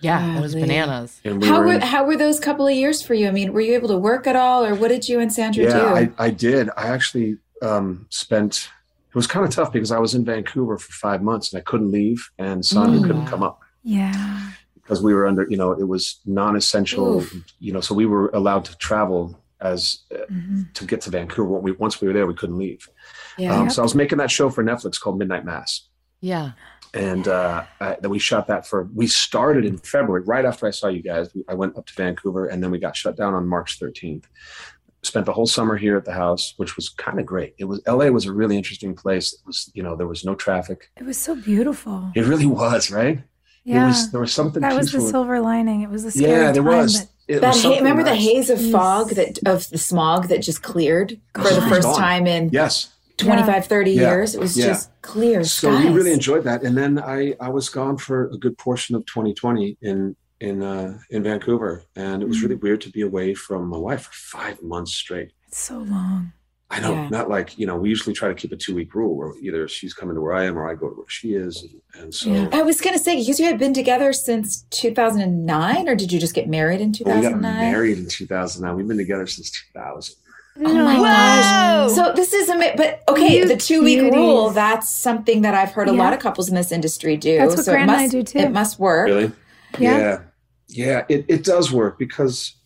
Yeah, it was Golly. bananas. And we How were were in- how were those couple of years for you? I mean, were you able to work at all, or what did you and Sandra yeah, do? I, I did. I actually um, spent. It was kind of tough because I was in Vancouver for five months and I couldn't leave, and Sandra Mm. couldn't come up. Yeah. because we were under you know it was non-essential Oof. you know so we were allowed to travel as uh, Mhm. to get to vancouver when we, once we were there we couldn't leave yeah. um, so i was making that show for netflix called midnight mass Yeah. and uh, I, then we shot that for. We started in February, right after I saw you guys. I went up to Vancouver, and then we got shut down on March 13th. Spent the whole summer here at the house, which was kind of great. It was LA was a really interesting place. It was you know there was no traffic. It was so beautiful. It really was right. Yeah. It was there was something. that was the silver lining. It was a scary Yeah, there time, was. It That was ha- something remember the haze of fog that of the smog that just cleared for the first Gone. time in Yes. 25, 30 Yeah. years. It was Yeah. just clear so skies. we really enjoyed that and then i i was gone for a good portion of 2020 in in uh in vancouver and it was really weird to be away from my wife for five months straight It's so long. i know Yeah. not like you know we usually try to keep a two week rule where either she's coming to where i am or i go to where she is and, and so Yeah. I was going to say, because you had been together since 2009, or did you just get married in well, we got 2009? married in 2009 we've been together since 2000 Oh my gosh. So this is amazing. But okay, You the two week rule, that's something that I've heard a Yeah. lot of couples in this industry do. That's what so Grant it and I must, do, too. It must work. really Yeah. yeah yeah it, it does work because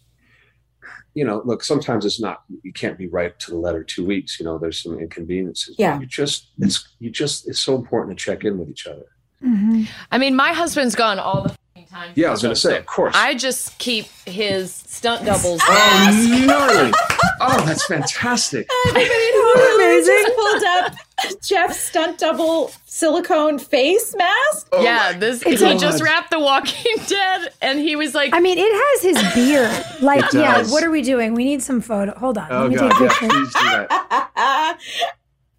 you know look sometimes it's not you can't be right to the letter two weeks you know there's some inconveniences Yeah. you just it's you just it's so important to check in with each other hmm I mean, my husband's gone all the time. yeah i was gonna say of course I just keep his stunt doubles. oh gnarly oh that's fantastic *laughs* *laughs* Amazing. pulled up *laughs* Jeff's stunt double silicone face mask. Oh yeah, this It's he a- just wrapped The Walking *laughs* Dead, and he was like, I mean, it has his beard. *laughs* Like, yeah, what are we doing? We need some photo. Hold on. oh Let me god take a yeah picture. please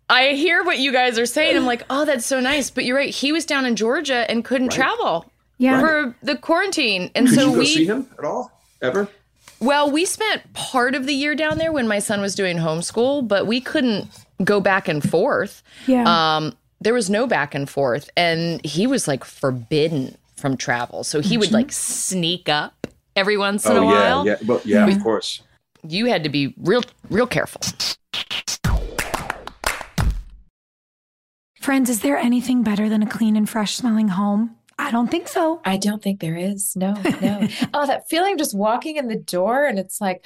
I hear what you guys are saying. I'm like, oh, that's so nice. But you're right. He was down in Georgia and couldn't Right. travel Yeah. for the quarantine, and could so you go we see him at all ever Well, we spent part of the year down there when my son was doing homeschool, but we couldn't go back and forth. Yeah. Um, there was no back and forth, and he was like forbidden from travel. So he would like sneak up every once in a oh yeah while. yeah but yeah of course You had to be real, real careful. Friends, is there anything better than a clean and fresh smelling home? I don't think so. I don't think there is. No, no. *laughs* oh, that feeling of just walking in the door and it's like,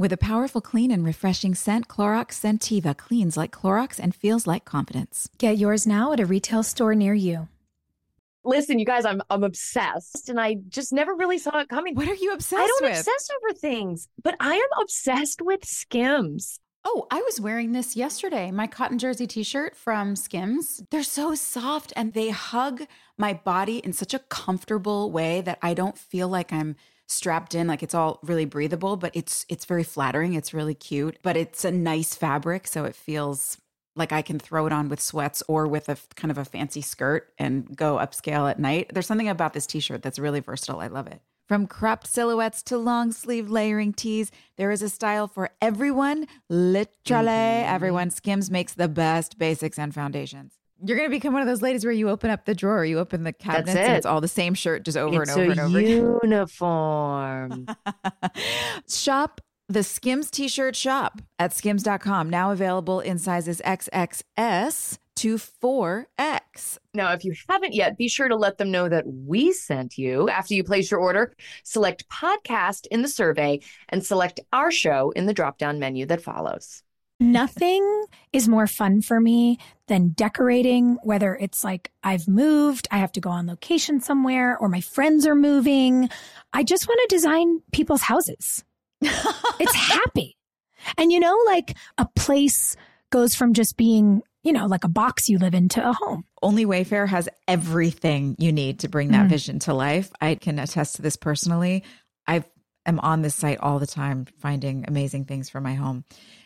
With a powerful, clean, and refreshing scent, Clorox Sentiva cleans like Clorox and feels like confidence. Get yours now at a retail store near you. Listen, you guys, I'm I'm obsessed, and I just never really saw it coming. What are you obsessed with? I don't with? obsess over things, but I am obsessed with Skims. Oh, I was wearing this yesterday. My cotton jersey t shirt from Skims. They're so soft and they hug my body in such a comfortable way that I don't feel like I'm strapped in like it's all really breathable but it's it's very flattering it's really cute but it's a nice fabric so it feels like I can throw it on with sweats or with a kind of a fancy skirt and go upscale at night. There's something about this t-shirt that's really versatile. I love it. From cropped silhouettes to long sleeve layering tees, there is a style for everyone. Literally mm-hmm, mm-hmm. everyone. Skims makes the best basics and foundations. You're going to become one of those ladies where you open up the drawer, you open the cabinets, and it's all the same shirt just over it's and over and over again. uniform. *laughs* shop the Skims t shirt shop at skims.com, now available in sizes XXS to 4X. Now, if you haven't yet, be sure to let them know that we sent you. After you place your order, select podcast in the survey and select our show in the drop down menu that follows. Nothing is more fun for me than decorating, whether it's like I've moved, I have to go on location somewhere, or my friends are moving. I just want to design people's houses. *laughs* it's happy. And you know, like a place goes from just being, you know, like a box you live in to a home. Only Wayfair has everything you need to bring that Mm. vision to life. I can attest to this personally. I am on this site all the time finding amazing things for my home.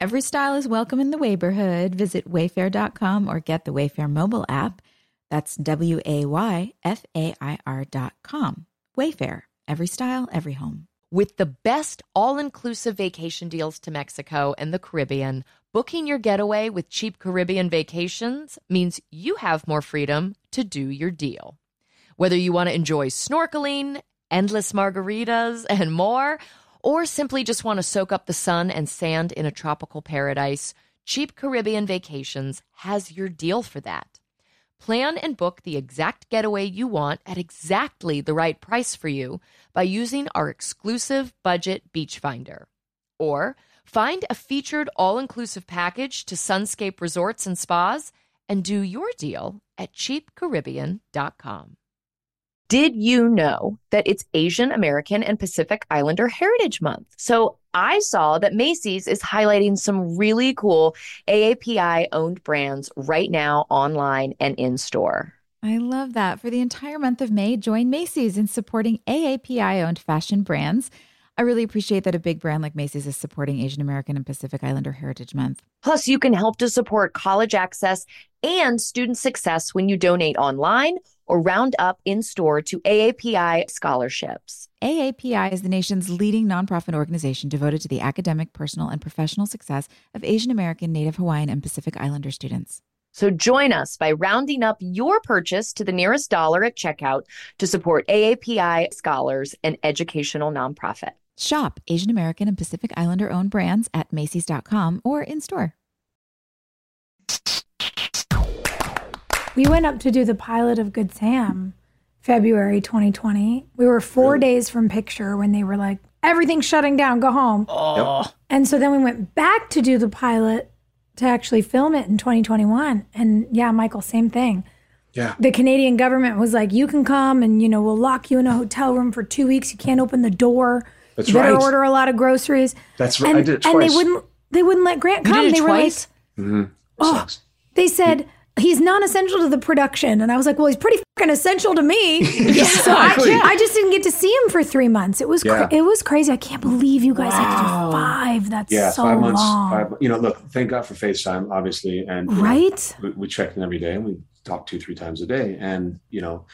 Every style is welcome in the neighborhood. Visit wayfair.com or get the Wayfair mobile app. That's W A Y F A I R.com. Wayfair, every style, every home. With the best all inclusive vacation deals to Mexico and the Caribbean, booking your getaway with cheap Caribbean vacations means you have more freedom to do your deal. Whether you want to enjoy snorkeling, endless margaritas, and more, or simply just want to soak up the sun and sand in a tropical paradise, Cheap Caribbean Vacations has your deal for that. Plan and book the exact getaway you want at exactly the right price for you by using our exclusive budget beach finder. Or find a featured all inclusive package to Sunscape Resorts and Spas and do your deal at cheapcaribbean.com. Did you know that it's Asian American and Pacific Islander Heritage Month? So I saw that Macy's is highlighting some really cool AAPI owned brands right now online and in store. I love that. For the entire month of May, join Macy's in supporting AAPI owned fashion brands. I really appreciate that a big brand like Macy's is supporting Asian American and Pacific Islander Heritage Month. Plus, you can help to support college access and student success when you donate online or round up in store to AAPI scholarships. AAPI is the nation's leading nonprofit organization devoted to the academic, personal, and professional success of Asian American, Native Hawaiian, and Pacific Islander students. So join us by rounding up your purchase to the nearest dollar at checkout to support AAPI scholars and educational nonprofit. Shop Asian American and Pacific Islander owned brands at Macy's.com or in store. We went up to do the pilot of Good Sam February 2020. We were four days from picture when they were like, everything's shutting down, go home. Oh, And so then we went back to do the pilot to actually film it in 2021. And yeah, Michael, same thing. Yeah. The Canadian government was like, you can come and, you know, we'll lock you in a hotel room for two weeks. You can't open the door. That's you better right. order a lot of groceries. That's right. And, I did it and they wouldn't they wouldn't let Grant You come. did it they twice? were like, mm-hmm. oh, they said he's non-essential to the production, and I was like, well, he's pretty fucking essential to me. *laughs* yeah, so I, Exactly. I just didn't get to see him for three months. It was cra- Yeah. it was crazy. I can't believe you guys had to do five. That's Yeah, so five months. long, Five, you know, look, thank God for FaceTime, obviously, and you know, right? we, we check in every day and we talked two, three times a day, and you know,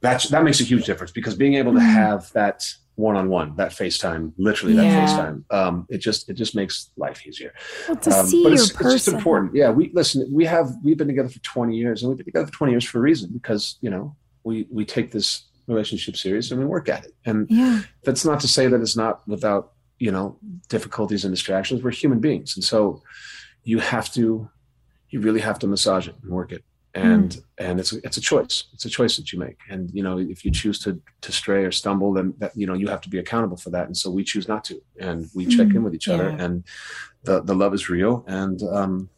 that's that makes a huge difference because being able to Mhm. have that one-on-one, that FaceTime, literally that Yeah. FaceTime, um, it just it just makes life easier. Well, to Um, see but your it's, it's just important. Yeah, we listen. We have we've been together for twenty years, and we've been together for twenty years for a reason because you know we we take this relationship serious and we work at it. And Yeah, that's not to say that it's not without you know difficulties and distractions. We're human beings, and so you have to you really have to massage it and work it. And and it's it's a choice. It's a choice that you make. And you know if you choose to to stray or stumble, then that you know you have to be accountable for that. And so we choose not to, and we check in with each other. And the the love is real. And um,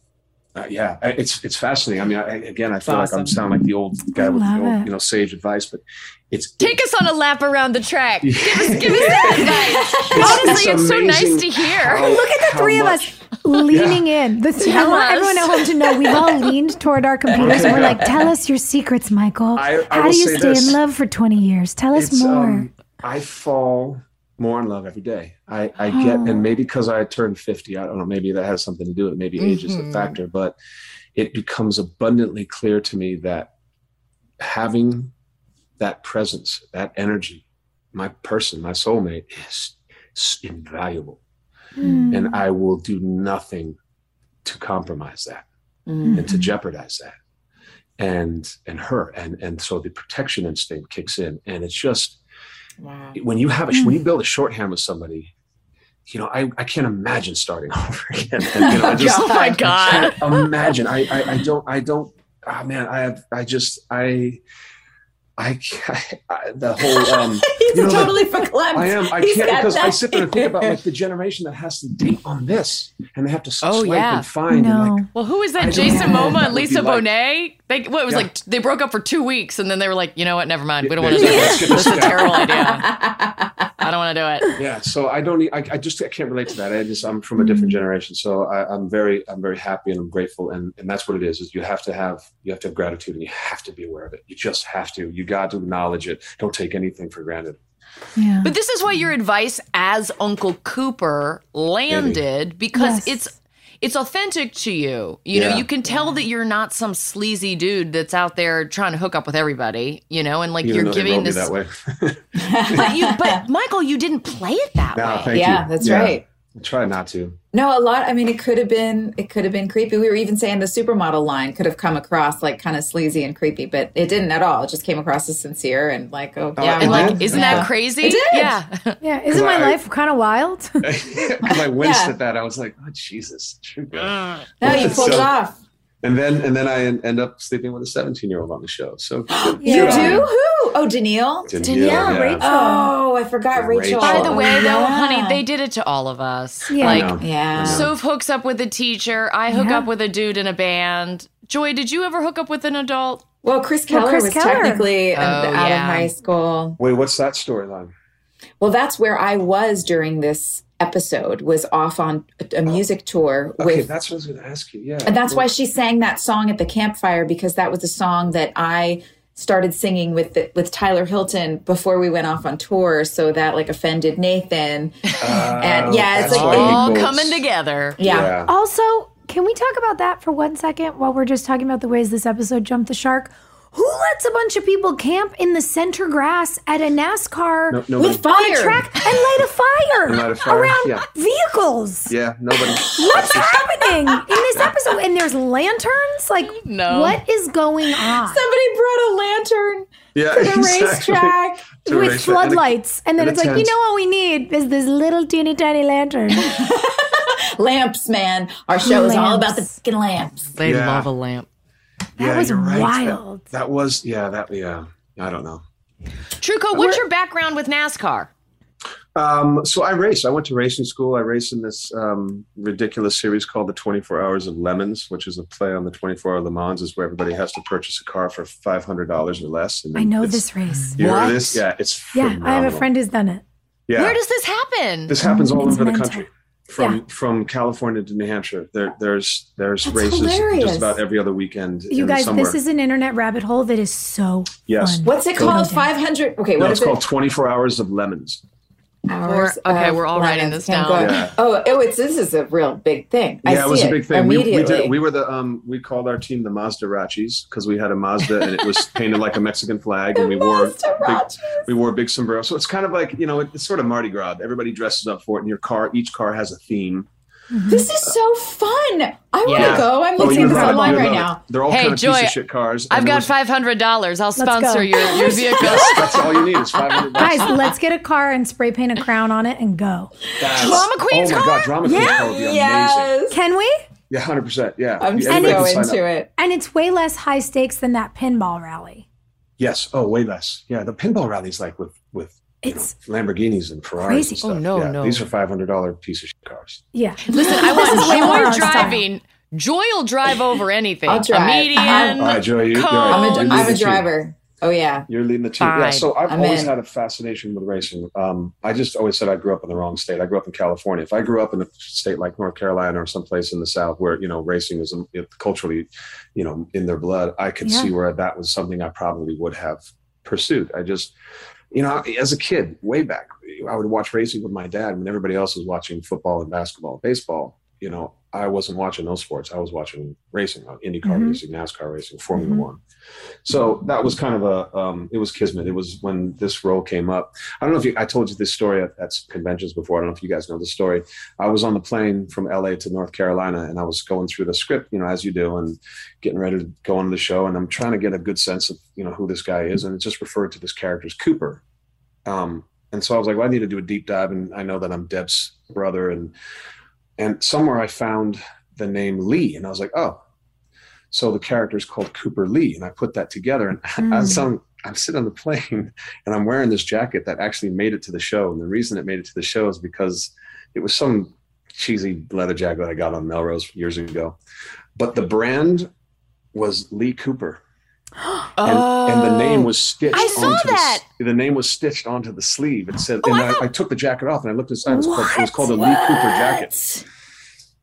uh, yeah, it's it's fascinating. I mean, I, again, I feel like I'm awesome. sound like the old guy with the old, you know sage advice, but it's Take us on a lap around the track. Give us, give us *laughs* that advice. It's- Honestly, it's, so nice to hear. how- look at the how three of us leaning in. The th- I want everyone at home to know we've all *laughs* leaned toward our computers and we're like, "Tell us your secrets, Michael. I- I How do you stay this. in love for twenty years? Tell us It's, more." um, I fall more in love every day. I, I get, Oh. and maybe because I turned 50, I don't know, maybe that has something to do with it. Maybe age is the Mhm. factor, but it becomes abundantly clear to me that having that presence, that energy, my person, my soulmate is, is invaluable. Hmm. And I will do nothing to compromise that Mm. and to jeopardize that and and her and and so the protection instinct kicks in and it's just Wow. when you have a when you build a shorthand with somebody you know i, I can't imagine starting *laughs* over again and, you know, I just, *laughs* oh my God. I can't imagine I, I i don't i don't oh man i have i just i I, I the whole *laughs* um It's You know, totally verklempt. I am. I He's can't got because I sit there and think about like the generation that has to date on this, and they have to Oh, swipe yeah. and find. And like, Well, who is that? don't Jason know Momoa and Lisa Bonet. like. Bonet. They what it was Yeah. like they broke up for two weeks and then they were like, you know what? Never mind. We don't want to do this. This this is a terrible idea. I don't want to do it. yeah, so I don't. need- I, I just I can't relate to that. I just I'm from a different Mm. generation, so I, I'm very I'm very happy and I'm grateful, and and that's what it is. Is you have to have you have to have gratitude and you have to be aware of it. You just have to. You got to acknowledge it. Don't take anything for granted. Yeah. But this is why your advice as Uncle Cooper landed because Yes. it's it's authentic to you. You know, you can tell that you're not some sleazy dude that's out there trying to hook up with everybody, you know, and like Even you're giving wrote me this that way. *laughs* but you but *laughs* Michael, you didn't play it that No, way. thank yeah, you. that's Yeah. right. I try not to. No, a lot. I mean, it could have been. It could have been creepy. We were even saying the supermodel line could have come across like kind of sleazy and creepy, but it didn't at all. It just came across as sincere and like, oh, oh yeah, And like, isn't Yeah. that crazy? It did. Yeah. *laughs* Yeah. Isn't my I- life kind of wild? Because *laughs* *laughs* I winced Yeah. at that. I was like, oh Jesus, true God. No, you pulled it off. And then and then I end up sleeping with a 17 year old on the show. So *gasps* You Yeah. do? Who? Oh, Danielle. Danielle, Danielle, Rachel. Oh, I forgot Rachel. Rachel. By the way, though, Yeah. honey, they did it to all of us. Yeah. Like. Yeah. I. Soph hooks up with a teacher. I hook Yeah. up with a dude in a band. Joy, did you ever hook up with an adult? Well, Chris Well, Keller Chris was Keller. technically Oh, out yeah. of high school. Wait, what's that storyline? Well, that's where I was during this episode. Was off on a- a music tour Okay, that's what I was going to ask you. Yeah, And that's why she sang that song at the campfire because that was a song that I started singing with the, with Tyler Hilton before we went off on tour. So that like offended Nathan. Oh, and yeah, it's like All quotes. coming together. yeah. Also, can we talk about that for one second while we're just talking about the ways this episode jumped the shark? Who lets a bunch of people camp in the center grass at a NASCAR No, nobody. With on a fire. track and light a fire, light a fire, around yeah. vehicles? Yeah, nobody. What's happening in this episode? And there's lanterns. Like, No. what is going on Somebody brought a lantern Yeah, to the exactly. racetrack. To with race it. And a- floodlights? And then and it's a like, you know what we need is this little teeny tiny lantern. *laughs* Lamps, man. Our show is all about the Lamps. fucking lamps. They Yeah. love a lamp. Yeah, was right. wild. That, that was yeah. That yeah. I don't know. Trucco, what's your background with NASCAR? Um, so I race. I went to racing school. I raced in this um, ridiculous series called the 24 Hours of Lemons, which is a play on the 24 Hour Le Mans, is where everybody has to purchase a car for $500 or less. And I know this race. You know What? this? Yeah, it's Yeah, I have a friend who's done it. Yeah, Where does this happen? this happens all It's over the country. From Yeah. from California to New Hampshire, there there's there's That's races hilarious. just about every other weekend. You in guys, somewhere. this is an internet rabbit hole that is so Yes. fun. What's it Go called? 500. Okay, no, what it's is called it? 24 Hours of Lemons. Hours okay, of we're all writing this down. Yeah. Oh, oh, it's this is a real big thing. I yeah, it was see a big thing. We, we did. We were the um. We called our team the Mazda Rachis because we had a Mazda and it was *laughs* painted like a Mexican flag, and we wore big, we wore big sombrero. So it's kind of like you know it's sort of Mardi Gras. Everybody dresses up for it, and your car each car has a theme. Mm-hmm. This is so fun. I want to Yeah. go. I'm looking you at this online right love now. They're all Hey, kind of Joy, piece of shit cars. I've got five hundred dollars. I'll go. sponsor your your vehicle. That's, *laughs* that's all you need is five hundred Guys, let's get a car and spray paint a crown on it and go. Drama Queen's Oh my car? god, drama queen's car would be amazing. Yes. Can we? Yeah, hundred percent. Yeah, I'm Yeah, so anybody can into up. it. And it's way less high stakes than that pinball rally. Yes. Oh, way less. Yeah, the pinball rallies like with with you It's know, Lamborghinis and Ferraris. crazy. And stuff. Oh, no, yeah, no. These are five hundred dollar piece of shit cars. yeah. *laughs* Listen, I This is way more want our Joy style. driving. Joy will drive over anything. I'll drive. A median. I'm- All right, Joy, you, you're Cones. right. I'm You're a, leading I'm a driver. Oh yeah. You're leading the team. Yeah. So I've I'm always in. had a fascination with racing. Um, I just always said I grew up in the wrong state. I grew up in California. If I grew up in a state like North Carolina or someplace in the South where you know racing is um, culturally, you know, in their blood, I could Yeah. see where that was something I probably would have pursued. I just, you know, as a kid, way back, I would watch racing with my dad when everybody else was watching football and basketball, and baseball. You know, I wasn't watching those sports. I was watching racing, uh, IndyCar Mhm. racing, NASCAR racing, Formula Mhm. One. So that was kind of a, um, it was kismet. It was when this role came up. I don't know if you, I told you this story at, at conventions before. I don't know if you guys know the story. I was on the plane from LA to North Carolina and I was going through the script, you know, as you do, and getting ready to go on the show. And I'm trying to get a good sense of, you know, who this guy is. And it just referred to this character as Cooper. Um, and so I was like, well, I need to do a deep dive. And I know that I'm Deb's brother. And, and somewhere I found the name Lee and I was like, oh, So the character is called Cooper Lee, and I put that together. And as *laughs* I'm, hmm. I'm sitting on the plane, *laughs* and I'm wearing this jacket that actually made it to the show. And the reason it made it to the show is because it was some cheesy leather jacket that I got on Melrose years ago. But the brand was Lee Cooper. And, and the name was oh, stitched. I saw onto that. The, the name was stitched onto the sleeve. It said, Oh, and I I, I took the jacket off and I looked inside. It was, called, it was called a Lee Cooper jacket.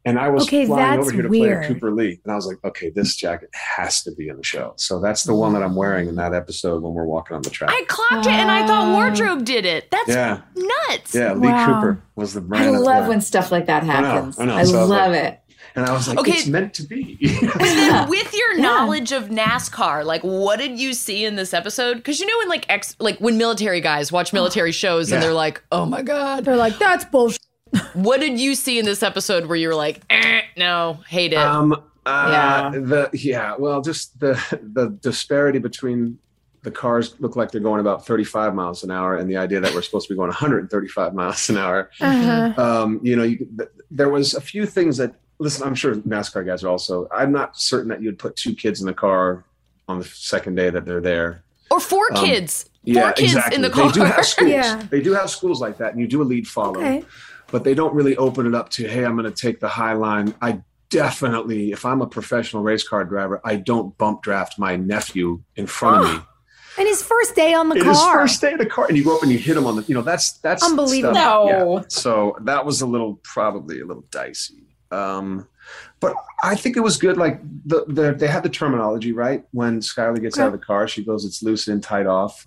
And I was Okay, flying over here to weird. play Cooper Lee, and I was like, okay, this jacket has to be in the show. So that's the one that I'm wearing in that episode when we're walking on the track. I clocked it and I thought oh. wardrobe did it. That's yeah, nuts. yeah. Lee Wow. Cooper was the I brand. of- love when stuff like that I know, happens. I know. I So love like- it. And I was like, Okay. it's meant to be. And then with your knowledge of NASCAR, like what did you see in this episode? Because you know when like ex like when military guys watch military shows and they're like, oh my god, They're like, that's bullshit. what did you see in this episode where you were like, eh, no, hate it? um, uh, Yeah. The yeah. Well, just the the disparity between the cars look like they're going about 35 miles an hour, and the idea that we're supposed to be going 135 miles an hour. Uh-huh. um, you know, you, th- there was a few things that listen. I'm sure NASCAR guys are also. I'm not certain that you'd put two kids in the car on the second day that they're there. or four um, kids, four kids in the car. They do have schools. Yeah. They do have schools like that, and you do a lead follow. Okay. But they don't really open it up to, hey, I'm going to take the high line. I definitely, if I'm a professional race car driver, I don't bump draft my nephew in front of *gasps* me. And his first day on the In car. his first day in the car, and you go up and you hit him on the, you know, that's that's Unbelievable. stuff- No. yeah. So that was a little, probably a little dicey. Um, but I think it was good. Like the, the they had the terminology right when Schuyler gets out of the car. She goes, "It's loose in, tight off."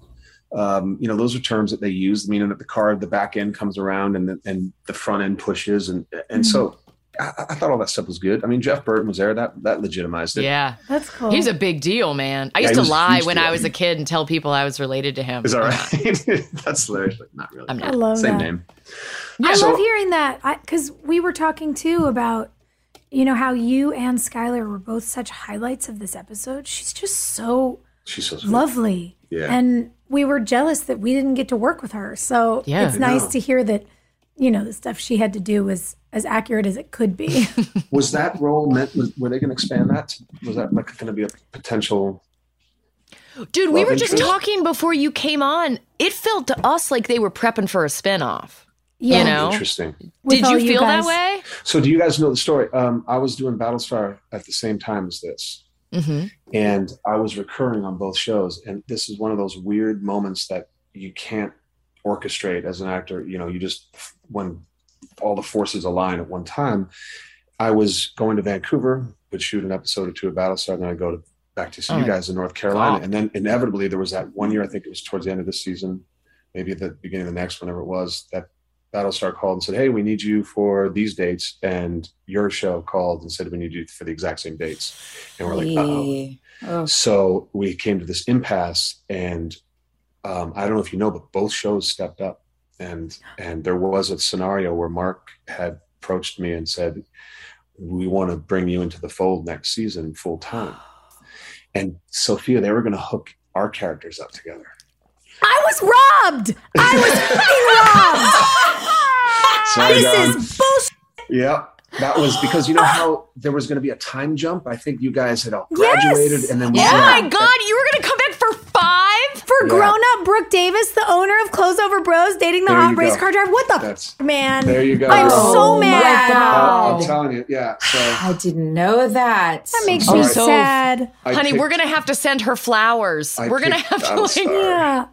Um, you know, those are terms that they use, meaning that the car, the back end comes around and the, and the front end pushes, and and so I, I thought all that stuff was good. I mean, Jeff Burton was there. That that legitimized it. yeah. That's cool. He's a big deal, man. I Yeah, used to lie when deal. I was a kid and tell people I was related to him. Is that right? *laughs* That's hilarious, but not really. I'm I not. love Same that. name. I So- love hearing that because we were talking too about, you know, how you and Schuyler were both such highlights of this episode. She's just so She's so sweet. lovely. Yeah. And we were jealous that we didn't get to work with her. So Yeah. it's nice know. to hear that, you know, the stuff she had to do was as accurate as it could be. *laughs* Was that role meant? Was, were they going to expand that? Was that like going to be a potential? Dude, we Love were just talking before you came on. It felt to us like they were prepping for a spinoff. Yeah. You know? Interesting. With Did you feel that way? So, do you guys know the story? Um, I was doing Battlestar at the same time as this, Mm-hmm. and I was recurring on both shows. And this is one of those weird moments that you can't orchestrate as an actor. You know, you just when all the forces align at one time. I was going to Vancouver, would shoot an episode or two of Battlestar, and then I go to back to see Oh you guys in North Carolina. God. And then inevitably there was that one year, I think it was towards the end of this season, maybe at the beginning of the next, whenever it was, that Battlestar called and said, Hey, we need you for these dates. And your show called and said, We need you for the exact same dates. And we're like, uh Oh. So we came to this impasse. And um, I don't know if you know, but both shows stepped up. And and there was a scenario where Mark had approached me and said, We want to bring you into the fold next season full time. *gasps* And Sophia, they were going to hook our characters up together. I was robbed. I was *laughs* fucking robbed. Sorry, this Don. is bullshit. Yeah. That was *gasps* because you know how there was going to be a time jump. I think you guys had all graduated, Yes. and then we Oh my God, you were going to come back for five? For Yeah. grown up Brooke Davis, the owner of Clothes Over Bros, dating the There hot race go. car driver. What the That's f- man? there you go. I'm girl. so Oh my mad. God. Uh, I'm telling you, yeah. So I didn't know that. That makes I'm me sorry. sad. I Honey, picked- we're going to have to send her flowers. I we're going to have to, like, Battlestar. Yeah.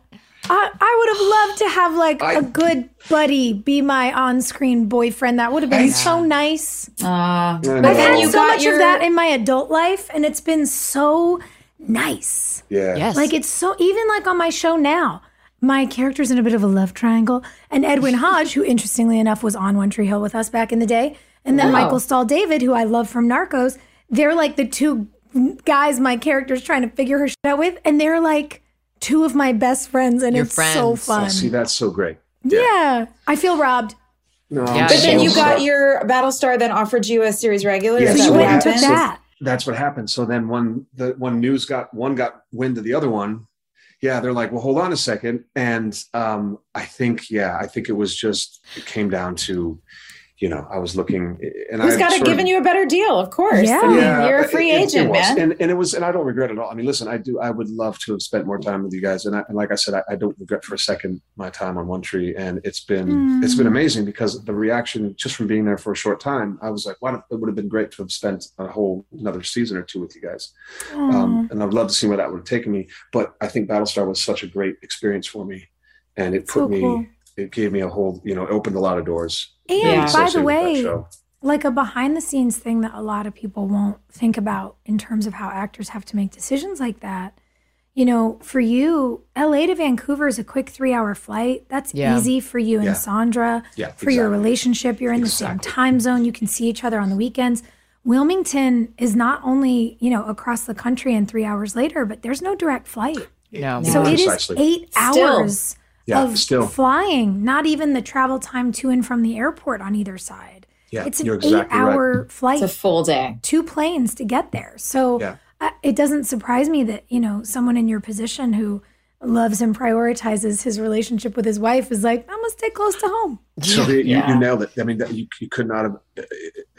I, I would have loved to have like I- a good buddy be my on-screen boyfriend. That would have been so nice. Uh, I but know. I've then had you so got much your of that in my adult life, and it's been so nice. yeah. yes. Like it's so even like on my show now. My character's in a bit of a love triangle, and Edwin *laughs* Hodge, who interestingly enough was on One Tree Hill with us back in the day, and then Wow. Michael Stahl David, who I love from Narcos. They're like the two guys my character's trying to figure her shit out with, and they're like two of my best friends, and Your it's so fun. Oh, see, that's so great. yeah, I feel robbed. No, Yeah, I'm But then you got sorry. your Battlestar then offered you a series regular. Yes. Is So you what went and took happened? that. That's what happened. So then when the when news got one got wind of the other one, yeah, they're like, well, hold on a second. And um, I think, yeah, I think it was just it came down to you know, I was looking, and Who's I got to sort of- given you a better deal? Of course. Yeah. I mean, Yeah, you're a free it- it agent, was. man. And, and it was, and I don't regret it at all. I mean, listen, I do, I would love to have spent more time with you guys. And, I, and like I said, I, I don't regret for a second my time on One Tree. And it's been, it's been amazing because the reaction just from being there for a short time, I was like, wow, it would have been great to have spent a whole another season or two with you guys. Um, and I'd love to see where that would have taken me. But I think Battlestar was such a great experience for me. And it put So me, cool. It gave me a whole, you know, opened a lot of doors. And Yeah. by the way, like a behind the scenes thing that a lot of people won't think about in terms of how actors have to make decisions like that. You know, for you, LA to Vancouver is a quick three hour flight. That's Yeah. easy for you and Yeah. Sandra. Yeah, For your relationship, you're in the same time zone. You can see each other on the weekends. Wilmington is not only, you know, across the country and three hours later, but there's no direct flight. No. So it is eight Still. hours Yeah, of still. flying, not even the travel time to and from the airport on either side. Yeah, it's an you're exactly eight-hour flight, It's a full day. two planes to get there. So Yeah. uh, it doesn't surprise me that you know someone in your position who loves and prioritizes his relationship with his wife is like, I'm gonna stay close to home. *laughs* So the, you, you nailed it. I mean, that, you, you could not have uh,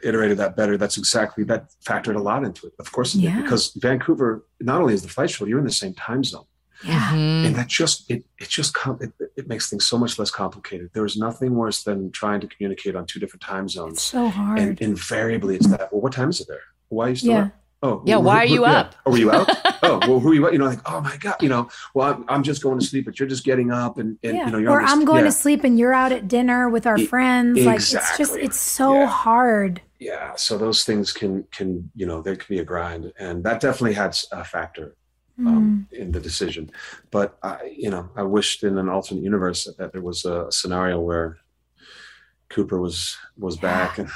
iterated that better. That's exactly that factored a lot into it. Of course, it Yeah. did, because Vancouver not only is the flight shuttle, you're in the same time zone, Yeah. Mhm. and that just it it just com- it, it makes things so much less complicated. There is nothing worse than trying to communicate on two different time It's zones, so hard. and invariably it's that. Well, what time is it there? Why are you still Yeah. up? Oh, Yeah, well, why are who- you yeah. up? Oh, were you out? *laughs* oh, well, who are you? Out? You know, like, oh my god, you know, well, I'm, I'm just going to sleep, but you're just getting up, and, and yeah. you know, you're or this- I'm going yeah. to sleep and you're out at dinner with our friends. Like it's just it's so Yeah. hard. yeah so those things can can you know there can be a grind and that definitely had a factor Mm. um, in the decision but i you know i wished in an alternate universe that, that there was a scenario where cooper was was back and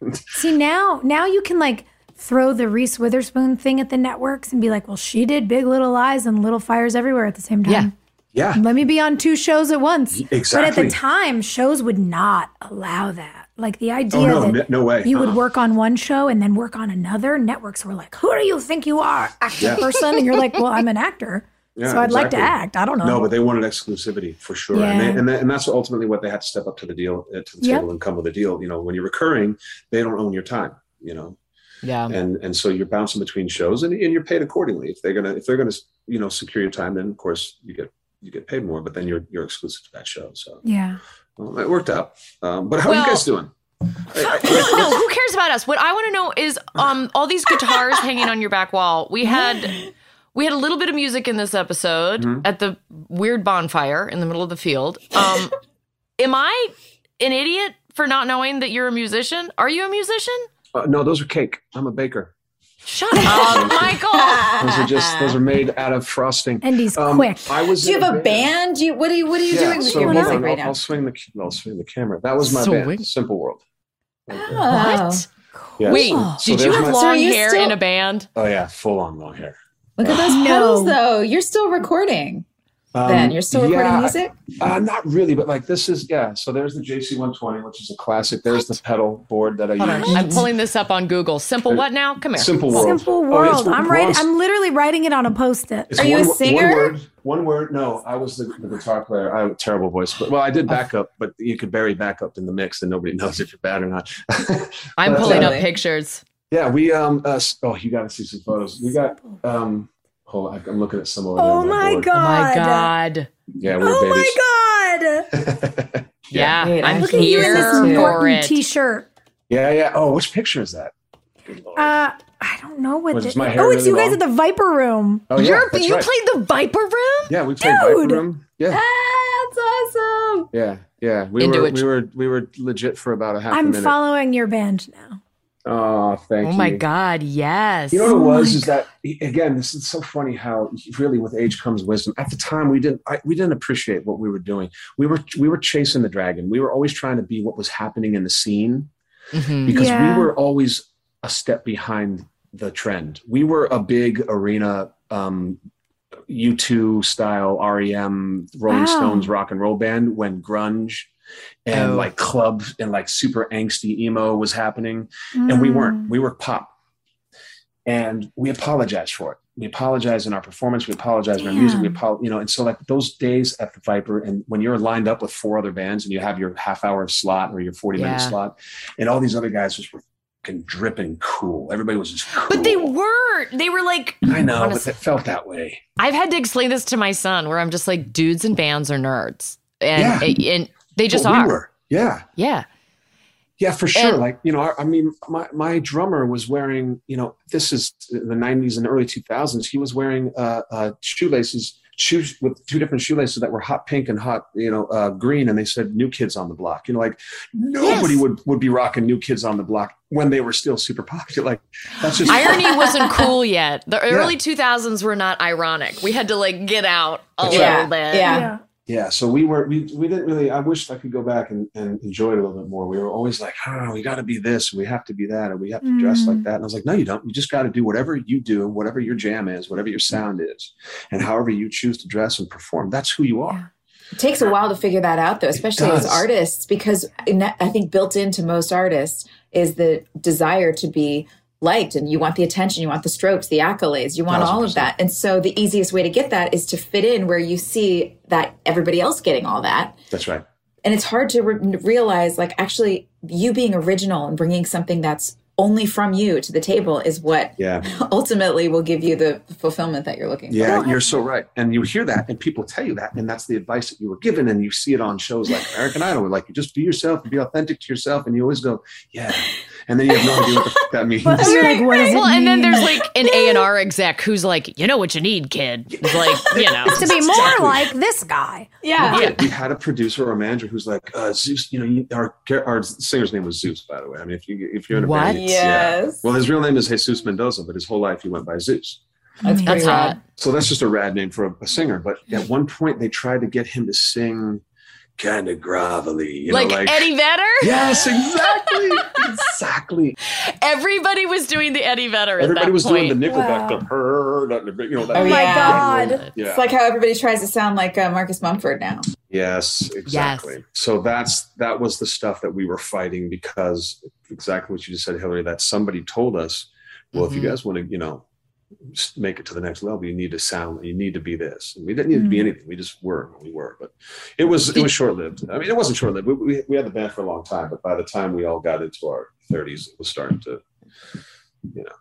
*laughs* See now, now you can like throw the Reese Witherspoon thing at the networks and be like, "Well, she did Big Little Lies and Little Fires Everywhere at the same time. Yeah. yeah Let me be on two shows at once." Exactly. But at the time, shows would not allow that. Like the idea oh no that no way you would Uh-uh. work on one show and then work on another. Networks were like, "Who do you think you are, actor Yeah. person?" And you're like, "Well, I'm an actor, Yeah, so I'd like to act. I don't know." no but they wanted exclusivity for sure and, they, and, they, and that's ultimately what they had to step up to the deal uh, to the Yep. table and come with a deal you know when you're recurring they don't own your time you know Yeah. and and so you're bouncing between shows and, and you're paid accordingly if they're gonna if they're gonna you know secure your time then of course you get you get paid more but then you're you're exclusive to that show so yeah. Well, it worked out um, but how are you guys doing no, who cares about us? What I want to know is um all these guitars *laughs* hanging on your back wall. We had *gasps* we had a little bit of music in this episode Mhm. at the weird bonfire in the middle of the field. Um *laughs* am I an idiot for not knowing that you're a musician? Are you a musician? uh, no those are cake i'm a baker Shut up, Michael. those are just those are made out of frosting And he's Um, quick. i was Do you have a band? You what are you what are you yeah, doing with your music on, right I'll, now? I'll swing the I'll swing the camera. That was my Swing. band, Simple World. Oh. What? Yes. Wait, So did you have my- So long you hair still- in a band? Oh yeah, full on long hair. Look at those No. pedals though. You're still recording. Um, then you're still recording yeah, music? Uh, not really, but like this is yeah. So there's the JC 120, which is a classic. There's the pedal board that I Hold on. use. I'm pulling this up on Google. Simple what now? Come here. Simple World. Simple Oh, world. it's I'm one- right. one- I'm literally writing it on a post-it. It's Are you a singer? One word. One word. No, I was the, the guitar player. I have a terrible voice, but well, I did backup, but you could bury backup in the mix, and nobody *laughs* knows if you're bad or not. *laughs* I'm But, pulling uh, up pictures. Yeah, we um. Uh, oh, you got to see some photos. We got um. Hold on, I'm looking at some over there. Oh on my board. Oh my god. God. Yeah, we're Oh babies. my god. *laughs* Yeah, Wait, I'm I Look at you in this for Norton t-shirt. Yeah, yeah. Oh, which picture is that? Good Uh, I don't know what. Was the- my hair oh, it's really you guys at the Viper Room. oh, yeah, You're, that's you right. played the Viper Room? Yeah, we played Viper Room. Yeah, Ah, that's awesome. yeah, yeah. We Into were it. we were we were legit for about a half I'm minute. following your band now. Oh, thank you. Oh you. my God, yes. You know what Oh it was my is that again, this is so funny how really with age comes wisdom. At the time, we didn't I, we didn't appreciate what we were doing. We were we were chasing the dragon. We were always trying to be what was happening in the scene Mhm. because Yeah. we were always a step behind the trend. We were a big arena um, U2 style REM Rolling Wow. Stones rock and roll band when grunge and Oh. like clubs and like super angsty emo was happening and we weren't Mm. we were pop and we apologized for it. We apologize in our performance. We apologize in our music. We apologize, you know, and so like those days at the Viper, and when you're lined up with four other bands and you have your half hour slot or your 40 Yeah. minute slot, and all these other guys just were fucking dripping cool. Everybody was just cool. But they were, they were like, I know, honest- but it felt that way. I've had to explain this to my son where I'm just like, dudes and bands are nerds. And, Yeah. and they just Well, are. We were. Yeah. Yeah. Yeah, for sure. And- like, you know, I, I mean, my, my drummer was wearing, you know, this is the 90s and early 2000s. He was wearing uh, uh, shoelaces, shoes with two different shoelaces that were hot pink and hot, you know, uh, green. And they said New Kids on the Block. You know, like nobody Yes. would, would be rocking New Kids on the Block when they were still super popular. *laughs* Like, that's just Irony *laughs* wasn't cool yet. The Yeah. early 2000s were not ironic. We had to like get out a That's little right. bit. Yeah. Yeah, so we were we we didn't really. I wish I could go back and, and enjoy it a little bit more. We were always like, oh, we got to be this, we have to be that, and we have to dress like mm-hmm. that. And I was like, no, you don't. You just got to do whatever you do, whatever your jam is, whatever your sound is, and however you choose to dress and perform. That's who you are. It takes a while to figure that out, though, especially as artists, because in- I think built into most artists is the desire to be liked and you want the attention, you want the strokes, the accolades, you want Thousand all of that. And so the easiest way to get that is to fit in where you see that everybody else getting all that. That's right. And it's hard to re- realize, like, actually, you being original and bringing something that's only from you to the table is what Yeah, *laughs* ultimately will give you the fulfillment that you're looking yeah, for. Yeah, you're so right. And you hear that, and people tell you that, and that's the advice that you were given, and you see it on shows like American Idol, where like you just be yourself, and be authentic to yourself, and you always go, yeah, and then you have no idea what the fuck that means. *laughs* But you're like, what does it Well, and then there's like an *laughs* A and R exec who's like, you know what you need, kid. It's like, you know, to be more Exactly. like this guy. Yeah. Yeah. we had a producer or a manager who's like uh, Zeus. You know, you, our our singer's name was Zeus, by the way. I mean, if you if you're in a What? band, yeah. Well, his real name is Jesus Mendoza, but his whole life he went by Zeus. That's that's hot. So that's just a rad name for a, a singer. But at one point, they tried to get him to sing kind of gravelly, you like, know, like Eddie Vedder. Yes, exactly, exactly. Everybody was doing the Eddie Vedder. at Everybody that was point. doing the Nickelback, Wow. the her, you know, that Oh, my yeah. God. yeah. It's like how everybody tries to sound like uh, Marcus Mumford now. Yes, exactly. So that's that was the stuff that we were fighting because exactly what you just said, Hilarie. That somebody told us, well, if you Mhm. guys want to, you know, s- make it to the next level, you need to sound, you need to be this. And we didn't need to be anything. We just were what we were. But it was it was short lived. I mean, it wasn't short lived. We, we we had the band for a long time, but by the time we all got into our thirties, it was starting to, you know.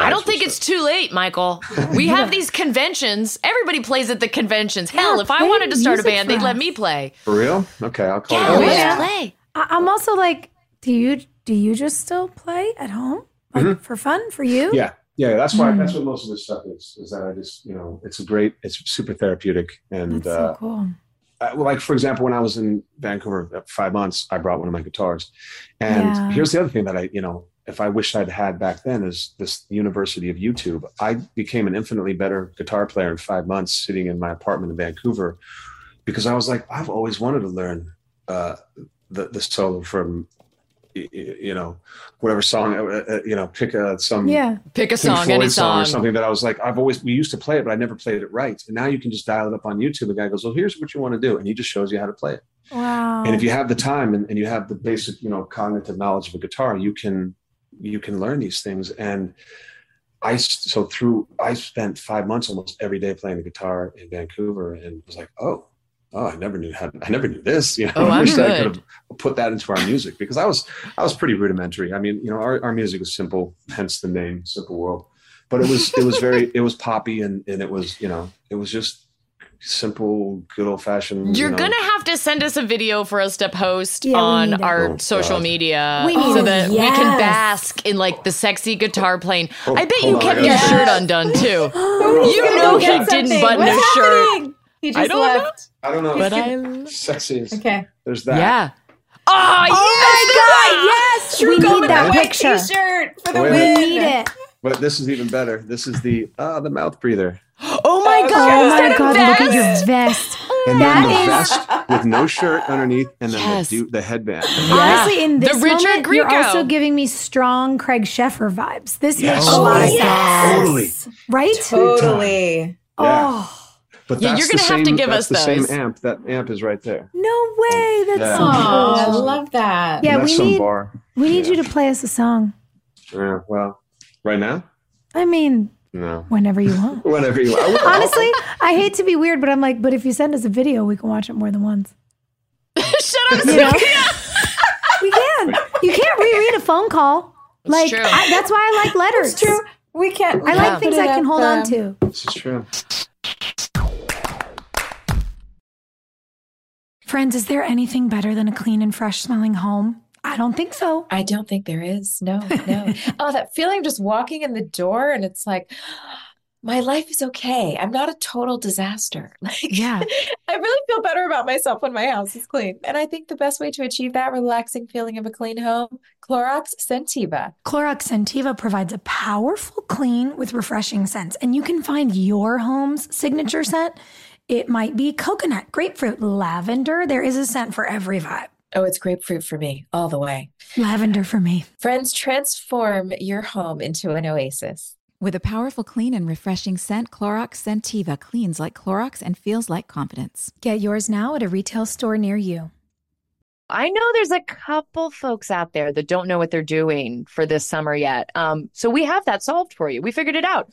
I don't were think it's too late, Michael. *laughs* We have these conventions. Everybody plays at the conventions. Hell, Yeah, if I wanted to start a band, they'd let me play. for real. Okay, I'll call Yeah, you. Yeah. play. I- I'm also like, do you do you just still play at home, like for fun for you? Mm-hmm. Yeah. Yeah, that's why Mm. that's what most of this stuff is. Is that I just you know it's a great it's super therapeutic and That's uh, so cool. I- well, like for example, when I was in Vancouver uh, five months, I brought one of my guitars. And Yeah. here's the other thing that I, you know, if I wish I'd had back then is this University of YouTube. I became an infinitely better guitar player in five months sitting in my apartment in Vancouver because I was like, I've always wanted to learn uh, the the solo from, you know, whatever song, uh, uh, you know, pick a, some Yeah. Pick a Pink song, Floyd any song or something that I was like, I've always we used to play it, but I never played it right. And now you can just dial it up on YouTube. The guy goes, Well, here's what you want to do, and he just shows you how to play it. Wow. And if you have the time and, and you have the basic, you know, cognitive knowledge of a guitar, you can you can learn these things. And I so through I spent five months almost every day playing the guitar in Vancouver, and was like, oh. Oh, I never knew how. I never knew this. You know, Oh, *laughs* I I'm wish I could have put that into our music because I was I was pretty rudimentary. I mean, you know, our, our music is simple, hence the name Simple World. But it was it was very *laughs* it was poppy and and it was you know it was just simple, good old fashioned. You're you know, gonna have to send us a video for us to post Yeah, on our Oh, social God. media We need so it. that we can bask in like the sexy guitar playing. Oh, I bet you on, kept your shirt undone too. *gasps* You know he didn't button What's his shirt. Happening? He I just don't left. I don't know. But I sexy is Okay. there's that. yeah. Oh, yes, we need that picture. T-shirt for the Wait a We need it. But this is even better. This is the uh the mouth breather. Oh my Oh, god! Oh my that a god, look at your vest? vest. And That then the is- vest with no shirt underneath and then Yes. the, du- the headband. Honestly, in The this Richard moment, you're also giving me strong Craig Sheffer vibes. This Yes. makes a lot of Oh, yes. Totally. right? Totally. Yeah. But Yeah, that's you're gonna have to give that's us the those. same amp. That amp is right there. no way! That's Yeah. so Oh, I love that. Yeah, we need bar. we need Yeah. you to play us a song. Yeah, well, right now? I mean, No. whenever you want. *laughs* Whenever you I will. Honestly, I hate to be weird, but I'm like, but if you send us a video, we can watch it more than once. *laughs* Shut up, You know? we can. You can't reread a phone call. like true. I, that's why I like letters. That's True. We can't. we I can't like things I can up, hold on to. This is true. Friends, is there anything better than a clean and fresh smelling home? I don't think so. I don't think there is. No, no. *laughs* oh, that feeling of just walking in the door and it's like, my life is okay. I'm not a total disaster. *laughs* Like, Yeah. *laughs* I really feel better about myself when my house is clean. And I think the best way to achieve that relaxing feeling of a clean home, Clorox Sentiva. Clorox Sentiva provides a powerful clean with refreshing scents, and you can find your home's signature scent. It might be coconut, grapefruit, lavender. There is a scent for every vibe. Oh, it's grapefruit for me all the way. Lavender for me. Friends, transform your home into an oasis. With a powerful, clean, and refreshing scent, Clorox Sentiva cleans like Clorox and feels like confidence. Get yours now at a retail store near you. I know there's a couple folks out there that don't know what they're doing for this summer yet. Um, so we have that solved for you. We figured it out.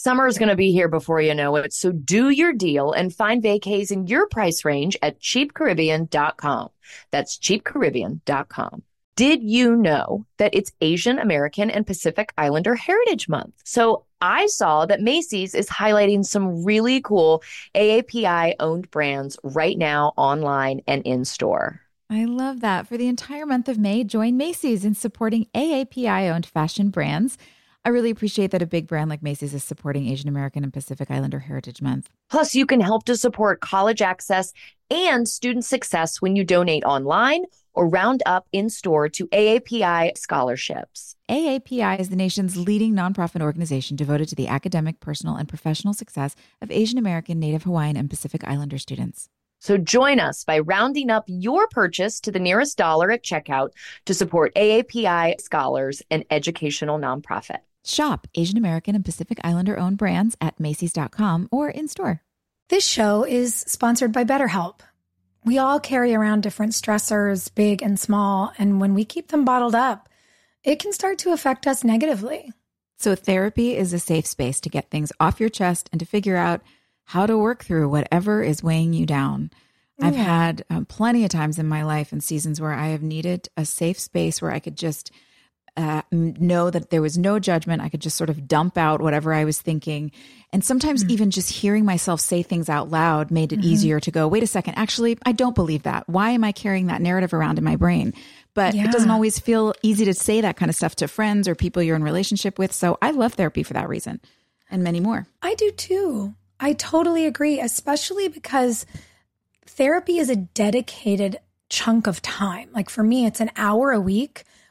Summer is going to be here before you know it. So do your deal and find vacays in your price range at cheapcaribbean.com. That's cheapcaribbean.com. Did you know that it's Asian American and Pacific Islander Heritage Month? So I saw that Macy's is highlighting some really cool AAPI owned brands right now online and in store. I love that. For the entire month of May, join Macy's in supporting AAPI owned fashion brands. I really appreciate that a big brand like Macy's is supporting Asian American and Pacific Islander Heritage Month. Plus, you can help to support college access and student success when you donate online or round up in store to AAPI scholarships. AAPI is the nation's leading nonprofit organization devoted to the academic, personal, and professional success of Asian American, Native Hawaiian, and Pacific Islander students. So join us by rounding up your purchase to the nearest dollar at checkout to support AAPI scholars and educational nonprofit. Shop Asian American and Pacific Islander owned brands at Macy's.com or in store. This show is sponsored by BetterHelp. We all carry around different stressors, big and small, and when we keep them bottled up, it can start to affect us negatively. So, therapy is a safe space to get things off your chest and to figure out how to work through whatever is weighing you down. I've had um, plenty of times in my life and seasons where I have needed a safe space where I could just uh, know that there was no judgment. I could just sort of dump out whatever I was thinking. And sometimes even just hearing myself say things out loud made it easier to go, wait a second, actually, I don't believe that. Why am I carrying that narrative around in my brain? But it doesn't always feel easy to say that kind of stuff to friends or people you're in relationship with. So I love therapy for that reason and many more. I do too. I totally agree, especially because therapy is a dedicated chunk of time. Like for me, it's an hour a week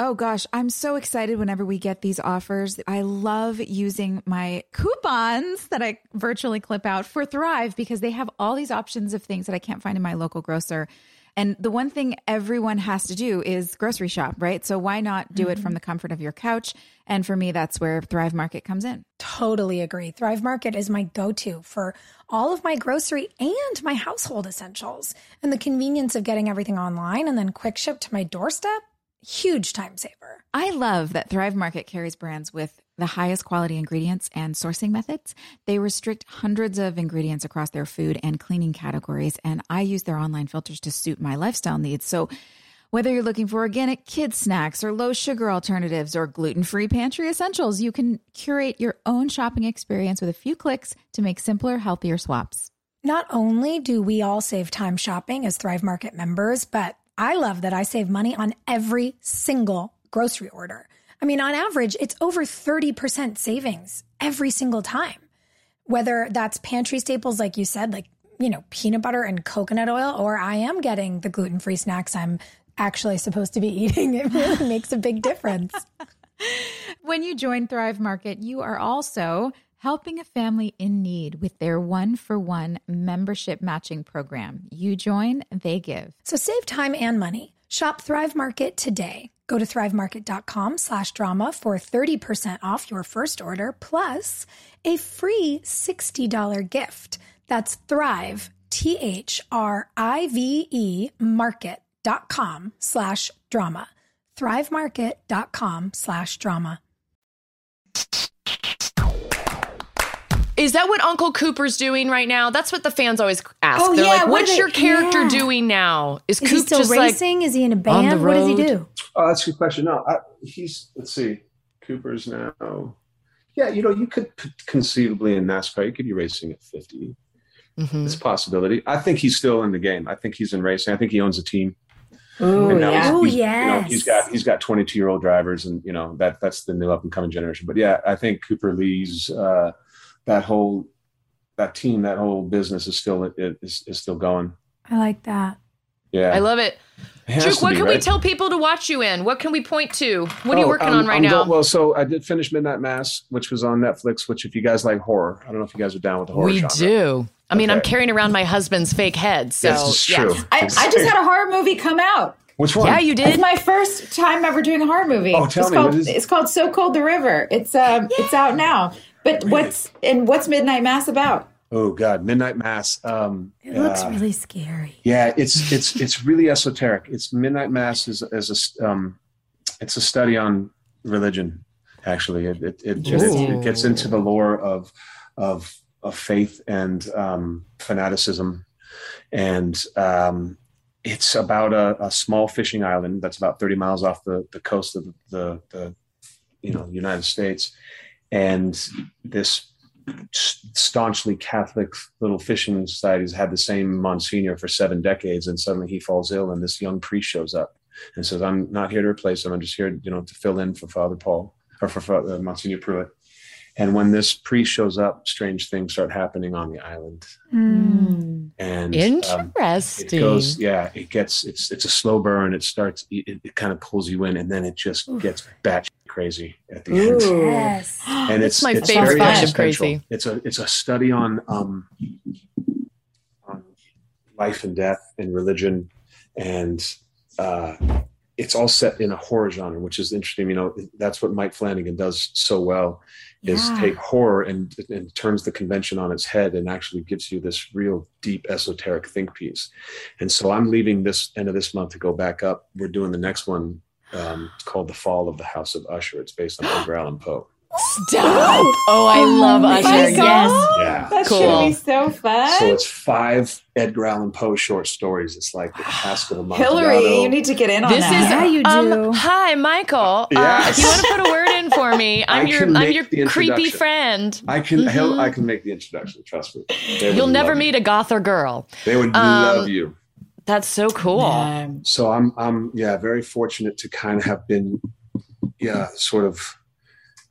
Oh gosh, I'm so excited whenever we get these offers. I love using my coupons that I virtually clip out for Thrive because they have all these options of things that I can't find in my local grocer. And the one thing everyone has to do is grocery shop, right? So why not do it from mm-hmm. the comfort of your couch? And for me, that's where Thrive Market comes in. totally agree. Thrive Market is my go to for all of my grocery and my household essentials. And the convenience of getting everything online and then quick ship to my doorstep, huge time saver. I love that Thrive Market carries brands with the highest quality ingredients and sourcing methods. They restrict hundreds of ingredients across their food and cleaning categories, and I use their online filters to suit my lifestyle needs. So, whether you're looking for organic kids snacks or low sugar alternatives or gluten-free pantry essentials, you can curate your own shopping experience with a few clicks to make simpler, healthier swaps. Not only do we all save time shopping as Thrive Market members, but I love that I save money on every single grocery order. I mean, on average, it's over 30% savings every single time. Whether that's pantry staples, like you said, like, you know, peanut butter and coconut oil, or I am getting the gluten free snacks I'm actually supposed to be *laughs* eating. It really makes a big difference. *laughs* When you join Thrive Market, you are also helping a family in need with their one for one membership matching program. You join, they give. So save time and money. Shop Thrive Market today. Go to thrivemarket.com slash drama for 30% off your first order plus a free $60 gift. That's Thrive, T H R I V E market.com slash drama. Thrivemarket.com slash drama. Is that what Uncle Cooper's doing right now? That's what the fans always ask. Oh, They're yeah, like, what "What's are your character yeah. doing now? Is, Is Coop he still just racing? Is he in a band? What does he do? Oh, that's a good question. No, I, he's let's see, Cooper's now. Yeah, you know, you could p- conceivably in NASCAR, you could be racing at 50. like?" Mhm. It's a possibility. I think he's still in the game. I think he's in racing. I think he owns a team. Ooh, And now yeah. he's- Oh, he's- You know, he's got he's got 22 year old drivers, and you know that that's the new up and coming generation. But yeah, I think Cooper Lee's uh, that whole that team, that whole business is still it is, is still going. I like that. Yeah, I love it. It has Juke, to what be, can we tell people to watch you in? What can we point to? What are you Oh, working I'm- on right I'm now? go- well, so I did finish Midnight Mass, which was on Netflix. Which, if you guys like horror, I don't know if you guys are down with the horror we genre. do. I mean, I'm carrying around my husband's fake head. So, Yes, it's yes. true. I, I just had a horror movie come out. Which one? Yeah, you did. It's did. my first time ever doing a horror movie. Oh, tell it's me, called what is- it's called So Cold the River. It's um it's out now. But what's and what's Midnight Mass about? Oh God, Midnight Mass. Um, It looks uh, really scary. Yeah, it's it's it's really esoteric. It's Midnight Mass is as a s- um, it's a study on religion. Actually, it it it, it, it gets into the lore of of of faith and um, fanaticism, and um, it's about a, a small fishing island that's about thirty miles off the the coast of the the you know United States, and this staunchly Catholic little fishing society has had the same Monsignor for seven decades, and suddenly he falls ill, and this young priest shows up and says, "I'm not here to replace him. I'm just here, you know, to fill in for Father Paul or for Father, uh, Monsignor Pruitt." And when this priest shows up, strange things start happening on the island, Mm. and um, Interesting. it goes, yeah, it gets it's it's a slow burn. It starts, it, it kind of pulls you in, and then it just gets batshit crazy at the end Ooh. Yes. *gasps* and That's it's my it's favorite very kind of crazy. It's a it's a study on um on life and death and religion, and uh, it's all set in a horror genre, which is interesting. You know, that's what Mike Flanagan does so well is Yeah. take horror and and turns the convention on its head and actually gives you this real deep esoteric think piece. And so I'm leaving this end of this month to go back up. We're doing the next one. Um, it's called The Fall of the House of Usher. It's based on Edgar Allan Poe. Stop. Oh, I love my Usher. God. Yes. Yeah. That's Cool. gonna be so fun. So it's five Edgar Allan Poe short stories. It's like the Task of the Hilarie, you need to get in on This that. is Yeah, you um, do. hi, Michael. Uh, Yes. if you want to put a word in for me, *laughs* I'm I your I'm your creepy friend. I can Mhm. I can make the introduction. Trust me. You'll never meet you. a goth or girl. They would um, love you. That's so cool. Um, So I'm I'm yeah very fortunate to kind of have been yeah sort of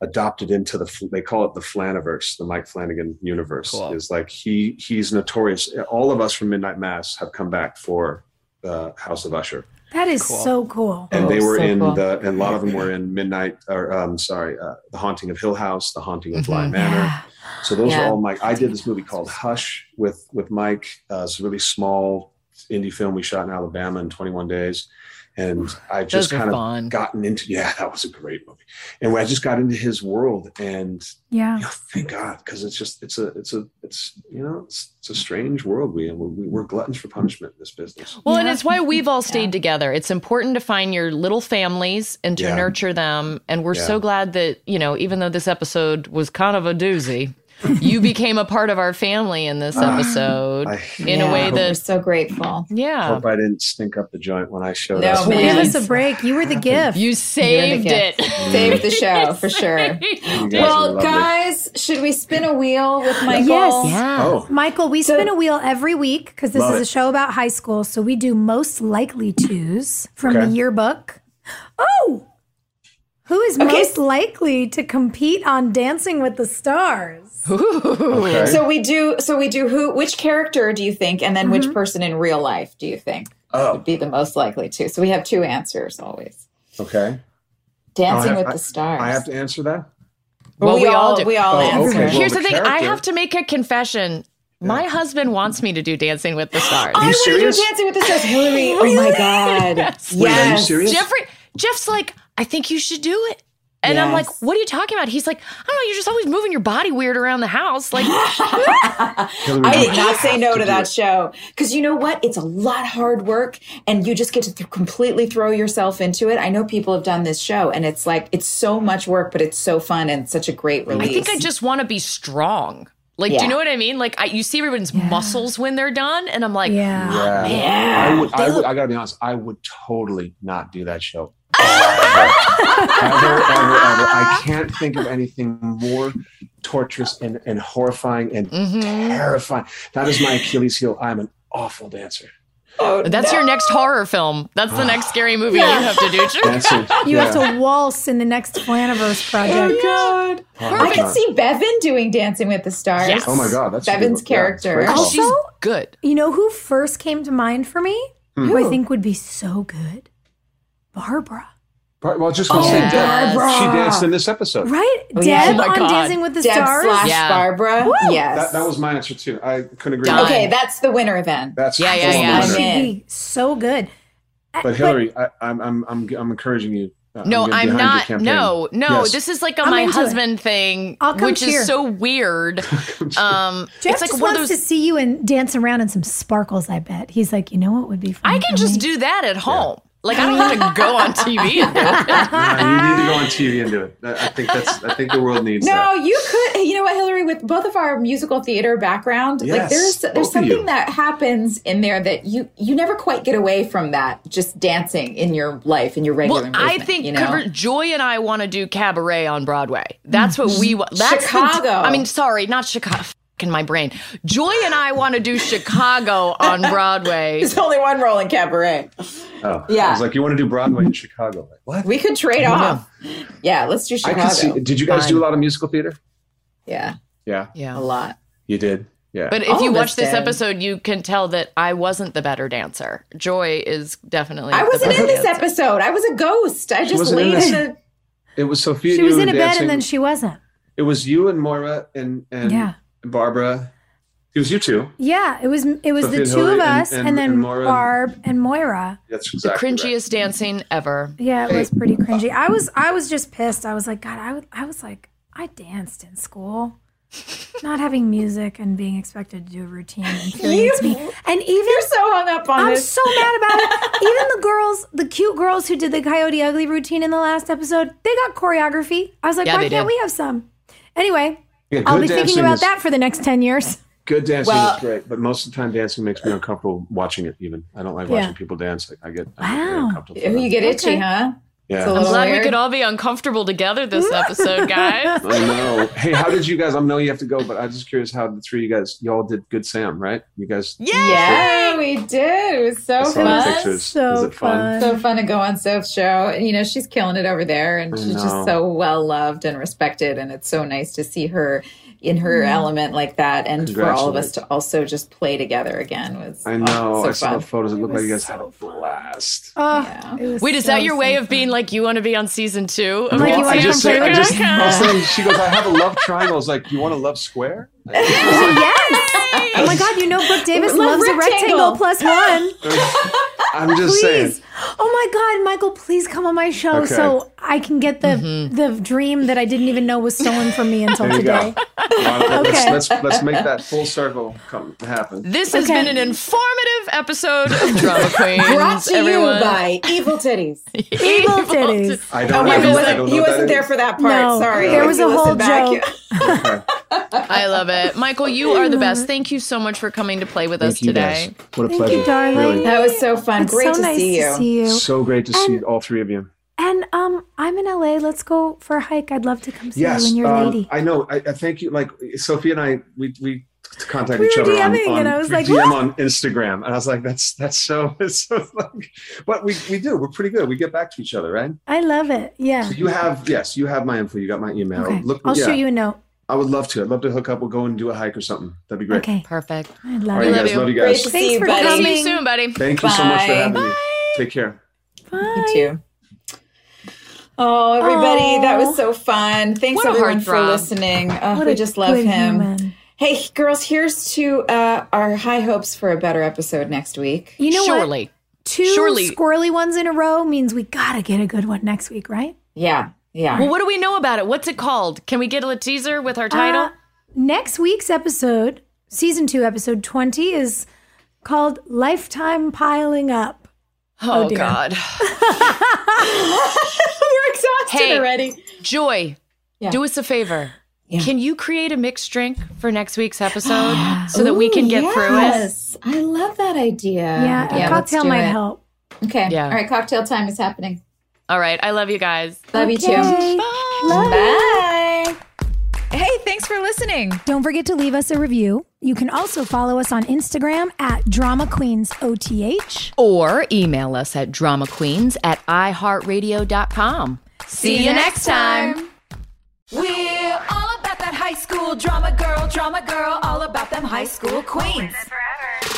adopted into the they call it the Flaniverse, the Mike Flanagan universe. Cool. Is like he he's notorious. All of us from Midnight Mass have come back for uh, House of Usher. That is Cool. so cool. and Oh, they were so in cool. the and a lot of them were in midnight or um sorry uh, the haunting of hill house the haunting of bly Mhm. manor Yeah. so those Yeah. are all mike i did this movie called hush with with mike uh, it's a really small indie film we shot in alabama in 21 days and I just kind of fun. gotten into. Yeah, that was a great movie, and I just got into his world, and Yeah. you know, thank God, because it's just it's a it's a it's you know it's, it's a strange world we we we're gluttons for punishment in this business. Well, and it's why we've all stayed together. It's important to find your little families and to Yeah. nurture them. And we're Yeah. so glad that, you know, even though this episode was kind of a doozy, *laughs* you became a part of our family in this ah, episode I in a Yeah, way We're so grateful. yeah, I hope I didn't stink up the joint when I showed No, up. man. Give us a break. You were the gift. you saved gift. it. *laughs* Save the show *laughs* for sure. Guys Well, guys, should we spin a wheel with Michael? Yes. Yeah. Oh, Michael, we So- spin a wheel every week because this is a it. show about high school. So we do most likely twos from Okay. the yearbook. Oh, who is most likely to compete on Dancing with the Stars? Okay. So we do. So we do. Who? Which character do you think, and then which mm-hmm. person in real life do you think oh, would be the most likely to? So we have two answers always. okay. Dancing oh, have- with the stars. I have to answer that. Well, we, we all all do. we all Oh, answer. okay. Well, Here's the the thing I have to make a confession. My husband wants me to do Dancing with the *gasps* Stars. I you want to do serious? Dancing with the Stars, Hilarie. *laughs* Oh my god! Yes. Wait, are you serious? Jeffrey, Jeff's like, I think you should do it. And I'm like, what are you talking about? He's like, I don't know. You're just always moving your body weird around the house. Like, *laughs* I you did not say no to to that it. show because you know what? It's a lot hard work, and you just get to th- completely throw yourself into it. I know people have done this show, and it's like it's so much work, but it's so fun and such a great release. I think I just want to be strong. Like, do you know what I mean? Like, I, you see everyone's muscles when they're done, and I'm like, Yeah. Oh, yeah. Yeah. I would, I, would, I gotta be honest, I would totally not do that show. Ever, ever, ever, ever. *laughs* I can't think of anything more torturous and, and horrifying and Mhm. terrifying. That is my Achilles heel. I'm an awful dancer. Oh, That's your next horror film. That's the next scary movie you have to do. Drew. Dancing. *laughs* You yeah. have to waltz in the next Flaniverse project. Oh, God. Oh, I can see Bevin doing Dancing with the Stars. Yes. Oh my God, that's a good Bevin's one. Yeah, character. great call. Also- She's good. You know who first came to mind for me? Hmm. Who I think would be so good? Barbara. Right, well, just gonna Oh, say, yes. Deb, Barbara. she danced in this episode. Right? Oh, yeah. Deb Oh my on God. Dancing with the Deb Stars. slash Yeah. Barbara. Yes. That, that was my answer too. I couldn't agree. Done. more. okay. That's the winner then. That's Yeah, yeah, full yeah. She'd be so good. Uh, But Hilarie, I, I'm, I'm, I'm, I'm encouraging you. Uh, No, I'm not. No, no. Yes. This is like a I'm my into it. husband thing, I'll come which cheer. is so weird. *laughs* Um, Jeff it's like just one wants of those. to see you and dance around in some sparkles. I bet he's like, you know what would be fun? I can just me? do that at home. Like I don't have to go on TV and do it. *laughs* Nah, you need to go on TV and do it. I I think that's. I think the world needs No, that. you could. You know what, Hilarie? With both of our musical theater background, like there's there's something that happens in there that you you never quite get away from that. Just dancing in your life in your regular. Well, I think you know? cover- Joy and I want to do cabaret on Broadway. That's what we want. That's the- Chicago. I mean, sorry, not Chicago. In my brain, Joy and I want to do Chicago on Broadway. *laughs* There's only one role in cabaret. Oh, Yeah. I was like, you want to do Broadway in Chicago? Like, what? We could trade off. Yeah, let's do I Chicago. could see. Did you guys Fine. do a lot of musical theater? yeah, Yeah, Yeah. a lot. you did. Yeah. but if All you watch this did. episode, you can tell that I wasn't the better dancer. Joy is definitely. I wasn't better in this dancer. episode. I was a ghost. I just wasn't in laid this. in the. it was Sophia. She was in a bed and then she wasn't. It was you and Moira and and Yeah. Barbara. It was you two. Yeah, it was it was Sophia the two Hilarie of us, and, and- then and Moira. Barb and Moira. That's The exactly right. cringiest dancing ever. Yeah, it was pretty cringy. I was I was just pissed. I was like, God, I was I was like, I danced in school. Not having music and being expected to do a routine *laughs* infuriates me. And even You're so hung up on I'm this. so mad about it. Even the girls, the cute girls who did the Coyote Ugly routine in the last episode, they got choreography. I was like, Yeah, why can't did. we have some? Anyway, Yeah, I'll be thinking about is- that for the next 10 years. Good dancing Well- is great, but most of the time dancing makes me uncomfortable watching it. Even I don't like Yeah. watching people dance. I get, I get very Wow. uncomfortable. You get itchy, Okay. huh? Yeah. It's a I'm little glad we could all be uncomfortable together this episode, guys. *laughs* I know. Hey, how did you guys? I know you have to go, but I'm just curious how the three of you guys, y'all did good Sam, right? You guys, Yeah, we did. It was so I saw the fun. pictures. So Was it fun? So fun to go on Soph's show. And, you know, she's killing it over there and I she's know. just so well loved and respected. And it's so nice to see her in her mm-hmm. element like that. And for all of us to also just play together again was I know. oh, so I saw fun. the photos. It looked like you was guys had a blast. Oh, Yeah. Wait, is so, that your way of being like you want to be on season two? Of Like, you Dancing wanna I with just come said, I play just, with I was us? saying, she goes, I have a love triangle. I was like, you want a love square? Oh, *laughs* yes. Oh my God, you know Brooke Davis Love loves a rectangle. rectangle plus one. *laughs* I'm just saying. Please. Oh my God, Michael, please come on my show Okay. so I can get the mm-hmm. the dream that I didn't even know was stolen from me until *laughs* There you today. go. Well, Okay. let's, let's let's make that full circle come happen. This has Okay. been an informative episode of *laughs* Drama Queens. Brought to everyone. you by Evil Titties. *laughs* Evil titties. I don't Oh, know. I wasn't, don't know he wasn't that there is. for that part. No, Sorry. there was a whole listened back. joke. I love it. Michael, you are the best. Mm-hmm. Thank you so much for coming to play with us Thank you today. guys. What a Thank pleasure. you, darling. Really. That was so fun. It's Great so to nice see you. to see you. So great to see all three of you. And um, I'm in LA. Let's go for a hike. I'd love to come see Yes, you and your um, lady. I know. I, I thank you. Like Sophie and I, we we contacted We each were other on, DMing, on and I was like, DM "What?" on Instagram, and I was like, that's that's so. *laughs* It's so like, but we we do. We're pretty good. We get back to each other, right? I love it. Yeah. So you have yes, you have my info. You got my email. Okay. Look, I'll yeah, shoot you a note. I would love to. I'd love to hook up. We'll go and do a hike or something. That'd be great. Okay. Perfect. I love right, it. you love guys. you. Love you Great guys. to Thanks see you, for buddy. See you coming. soon, buddy. Thank you so much for Bye. having me. Take care. Bye. You too. Oh, everybody, that was so fun. Thanks What a everyone for listening. Oh, What we just love him. human. Hey, girls, here's to uh, our high hopes for a better episode next week. You know what? Surely. Two Surely. squirrely ones in a row means we gotta get a good one next week, right? Yeah, yeah. Well, what do we know about it? What's it called? Can we get a teaser with our title? Uh, next week's episode, season two, episode 20, is called Lifetime Piling Up. Oh, oh, dear. God. *laughs* We're exhausted Hey. already. Joy, Yeah. do us a favor. Yeah. Can you create a mixed drink for next week's episode *gasps* so that we can Ooh, get through it? yes. I love that idea. yeah, a let's cocktail do might it. help. Okay. Yeah. All right, cocktail time is happening. All right. I love you guys. Love you too. Okay. Love you. Bye. Hey, thanks for listening. Don't forget to leave us a review. You can also follow us on Instagram at Drama Queens OTH. Or email us at dramaqueens at iheartradio.com. See, you next time. We're all about that high school drama girl, drama girl, all about them high school queens.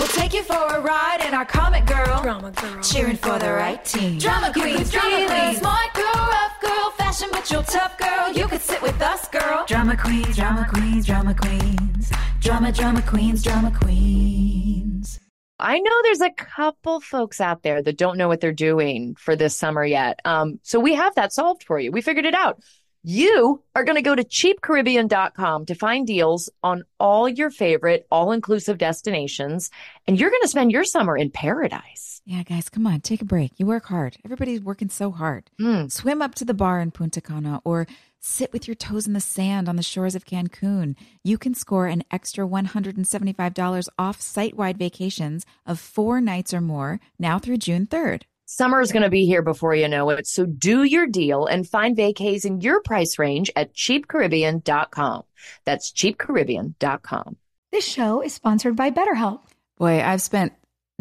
We'll take you for a ride in our comic girl, Drama girl. cheering for the right team. Drama queens, drama queens, smart girl, rough girl, fashion but you're tough girl. You could sit with us, girl. Drama queens, drama queens, drama queens, drama, drama queens, drama queens. I know there's a couple folks out there that don't know what they're doing for this summer yet. Um, so we have that solved for you. We figured it out. You are going to go to cheapcaribbean.com to find deals on all your favorite all inclusive destinations, and you're going to spend your summer in paradise. Yeah, guys, come on, take a break. You work hard. Everybody's working so hard. Mm. Swim up to the bar in Punta Cana or sit with your toes in the sand on the shores of Cancun. You can score an extra $175 off site wide vacations of four nights or more now through June 3rd. Summer is going to be here before you know it. So do your deal and find vacays in your price range at cheapcaribbean.com. That's cheapcaribbean.com. This show is sponsored by BetterHelp. Boy, I've spent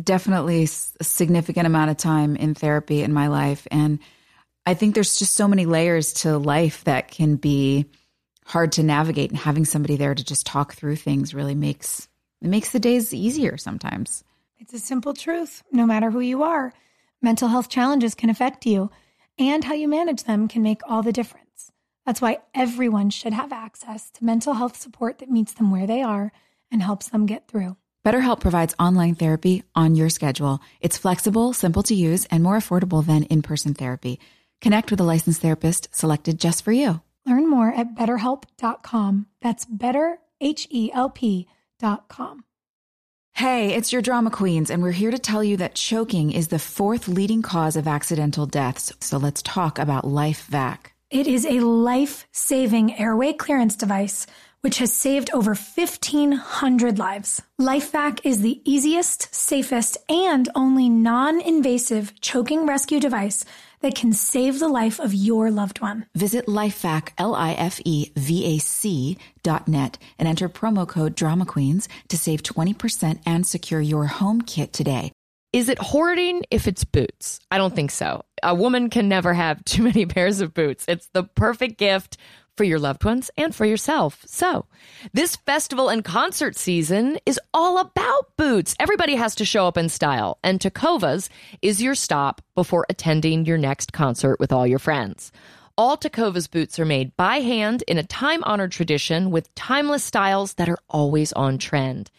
definitely a significant amount of time in therapy in my life. And I think there's just so many layers to life that can be hard to navigate. And having somebody there to just talk through things really makes it makes the days easier sometimes. It's a simple truth. No matter who you are, mental health challenges can affect you, and how you manage them can make all the difference. That's why everyone should have access to mental health support that meets them where they are and helps them get through. BetterHelp provides online therapy on your schedule. It's flexible, simple to use, and more affordable than in person therapy. Connect with a licensed therapist selected just for you. Learn more at betterhelp.com. That's better, H E L P.com. Hey, it's your drama queens, and we're here to tell you that choking is the fourth leading cause of accidental deaths. So let's talk about LifeVac. It is a life saving airway clearance device which has saved over 1,500 lives. LifeVac is the easiest, safest, and only non invasive choking rescue device that can save the life of your loved one. Visit LifeVac, L-I-F-E-V-A-C dot net and enter promo code Drama Queens to save 20% and secure your home kit today. Is it hoarding if it's boots? I don't think so. A woman can never have too many *laughs* pairs of boots. It's the perfect gift for your loved ones and for yourself. So, this festival and concert season is all about boots. Everybody has to show up in style, and Tecovas is your stop before attending your next concert with all your friends. All Tecovas boots are made by hand in a time honored tradition with timeless styles that are always on trend.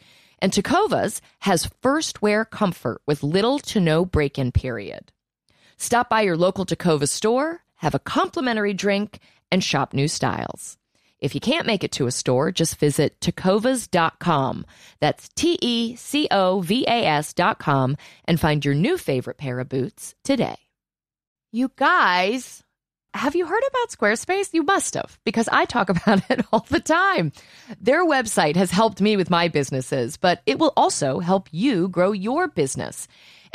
And Tecovas has first wear comfort with little to no break in period. Stop by your local Tacova store, have a complimentary drink, and shop new styles. If you can't make it to a store, just visit tecovas.com. That's T E C O V A S.com and find your new favorite pair of boots today. You guys, have you heard about Squarespace? You must have, because I talk *laughs* about it all the time. Their website has helped me with my businesses, but it will also help you grow your business.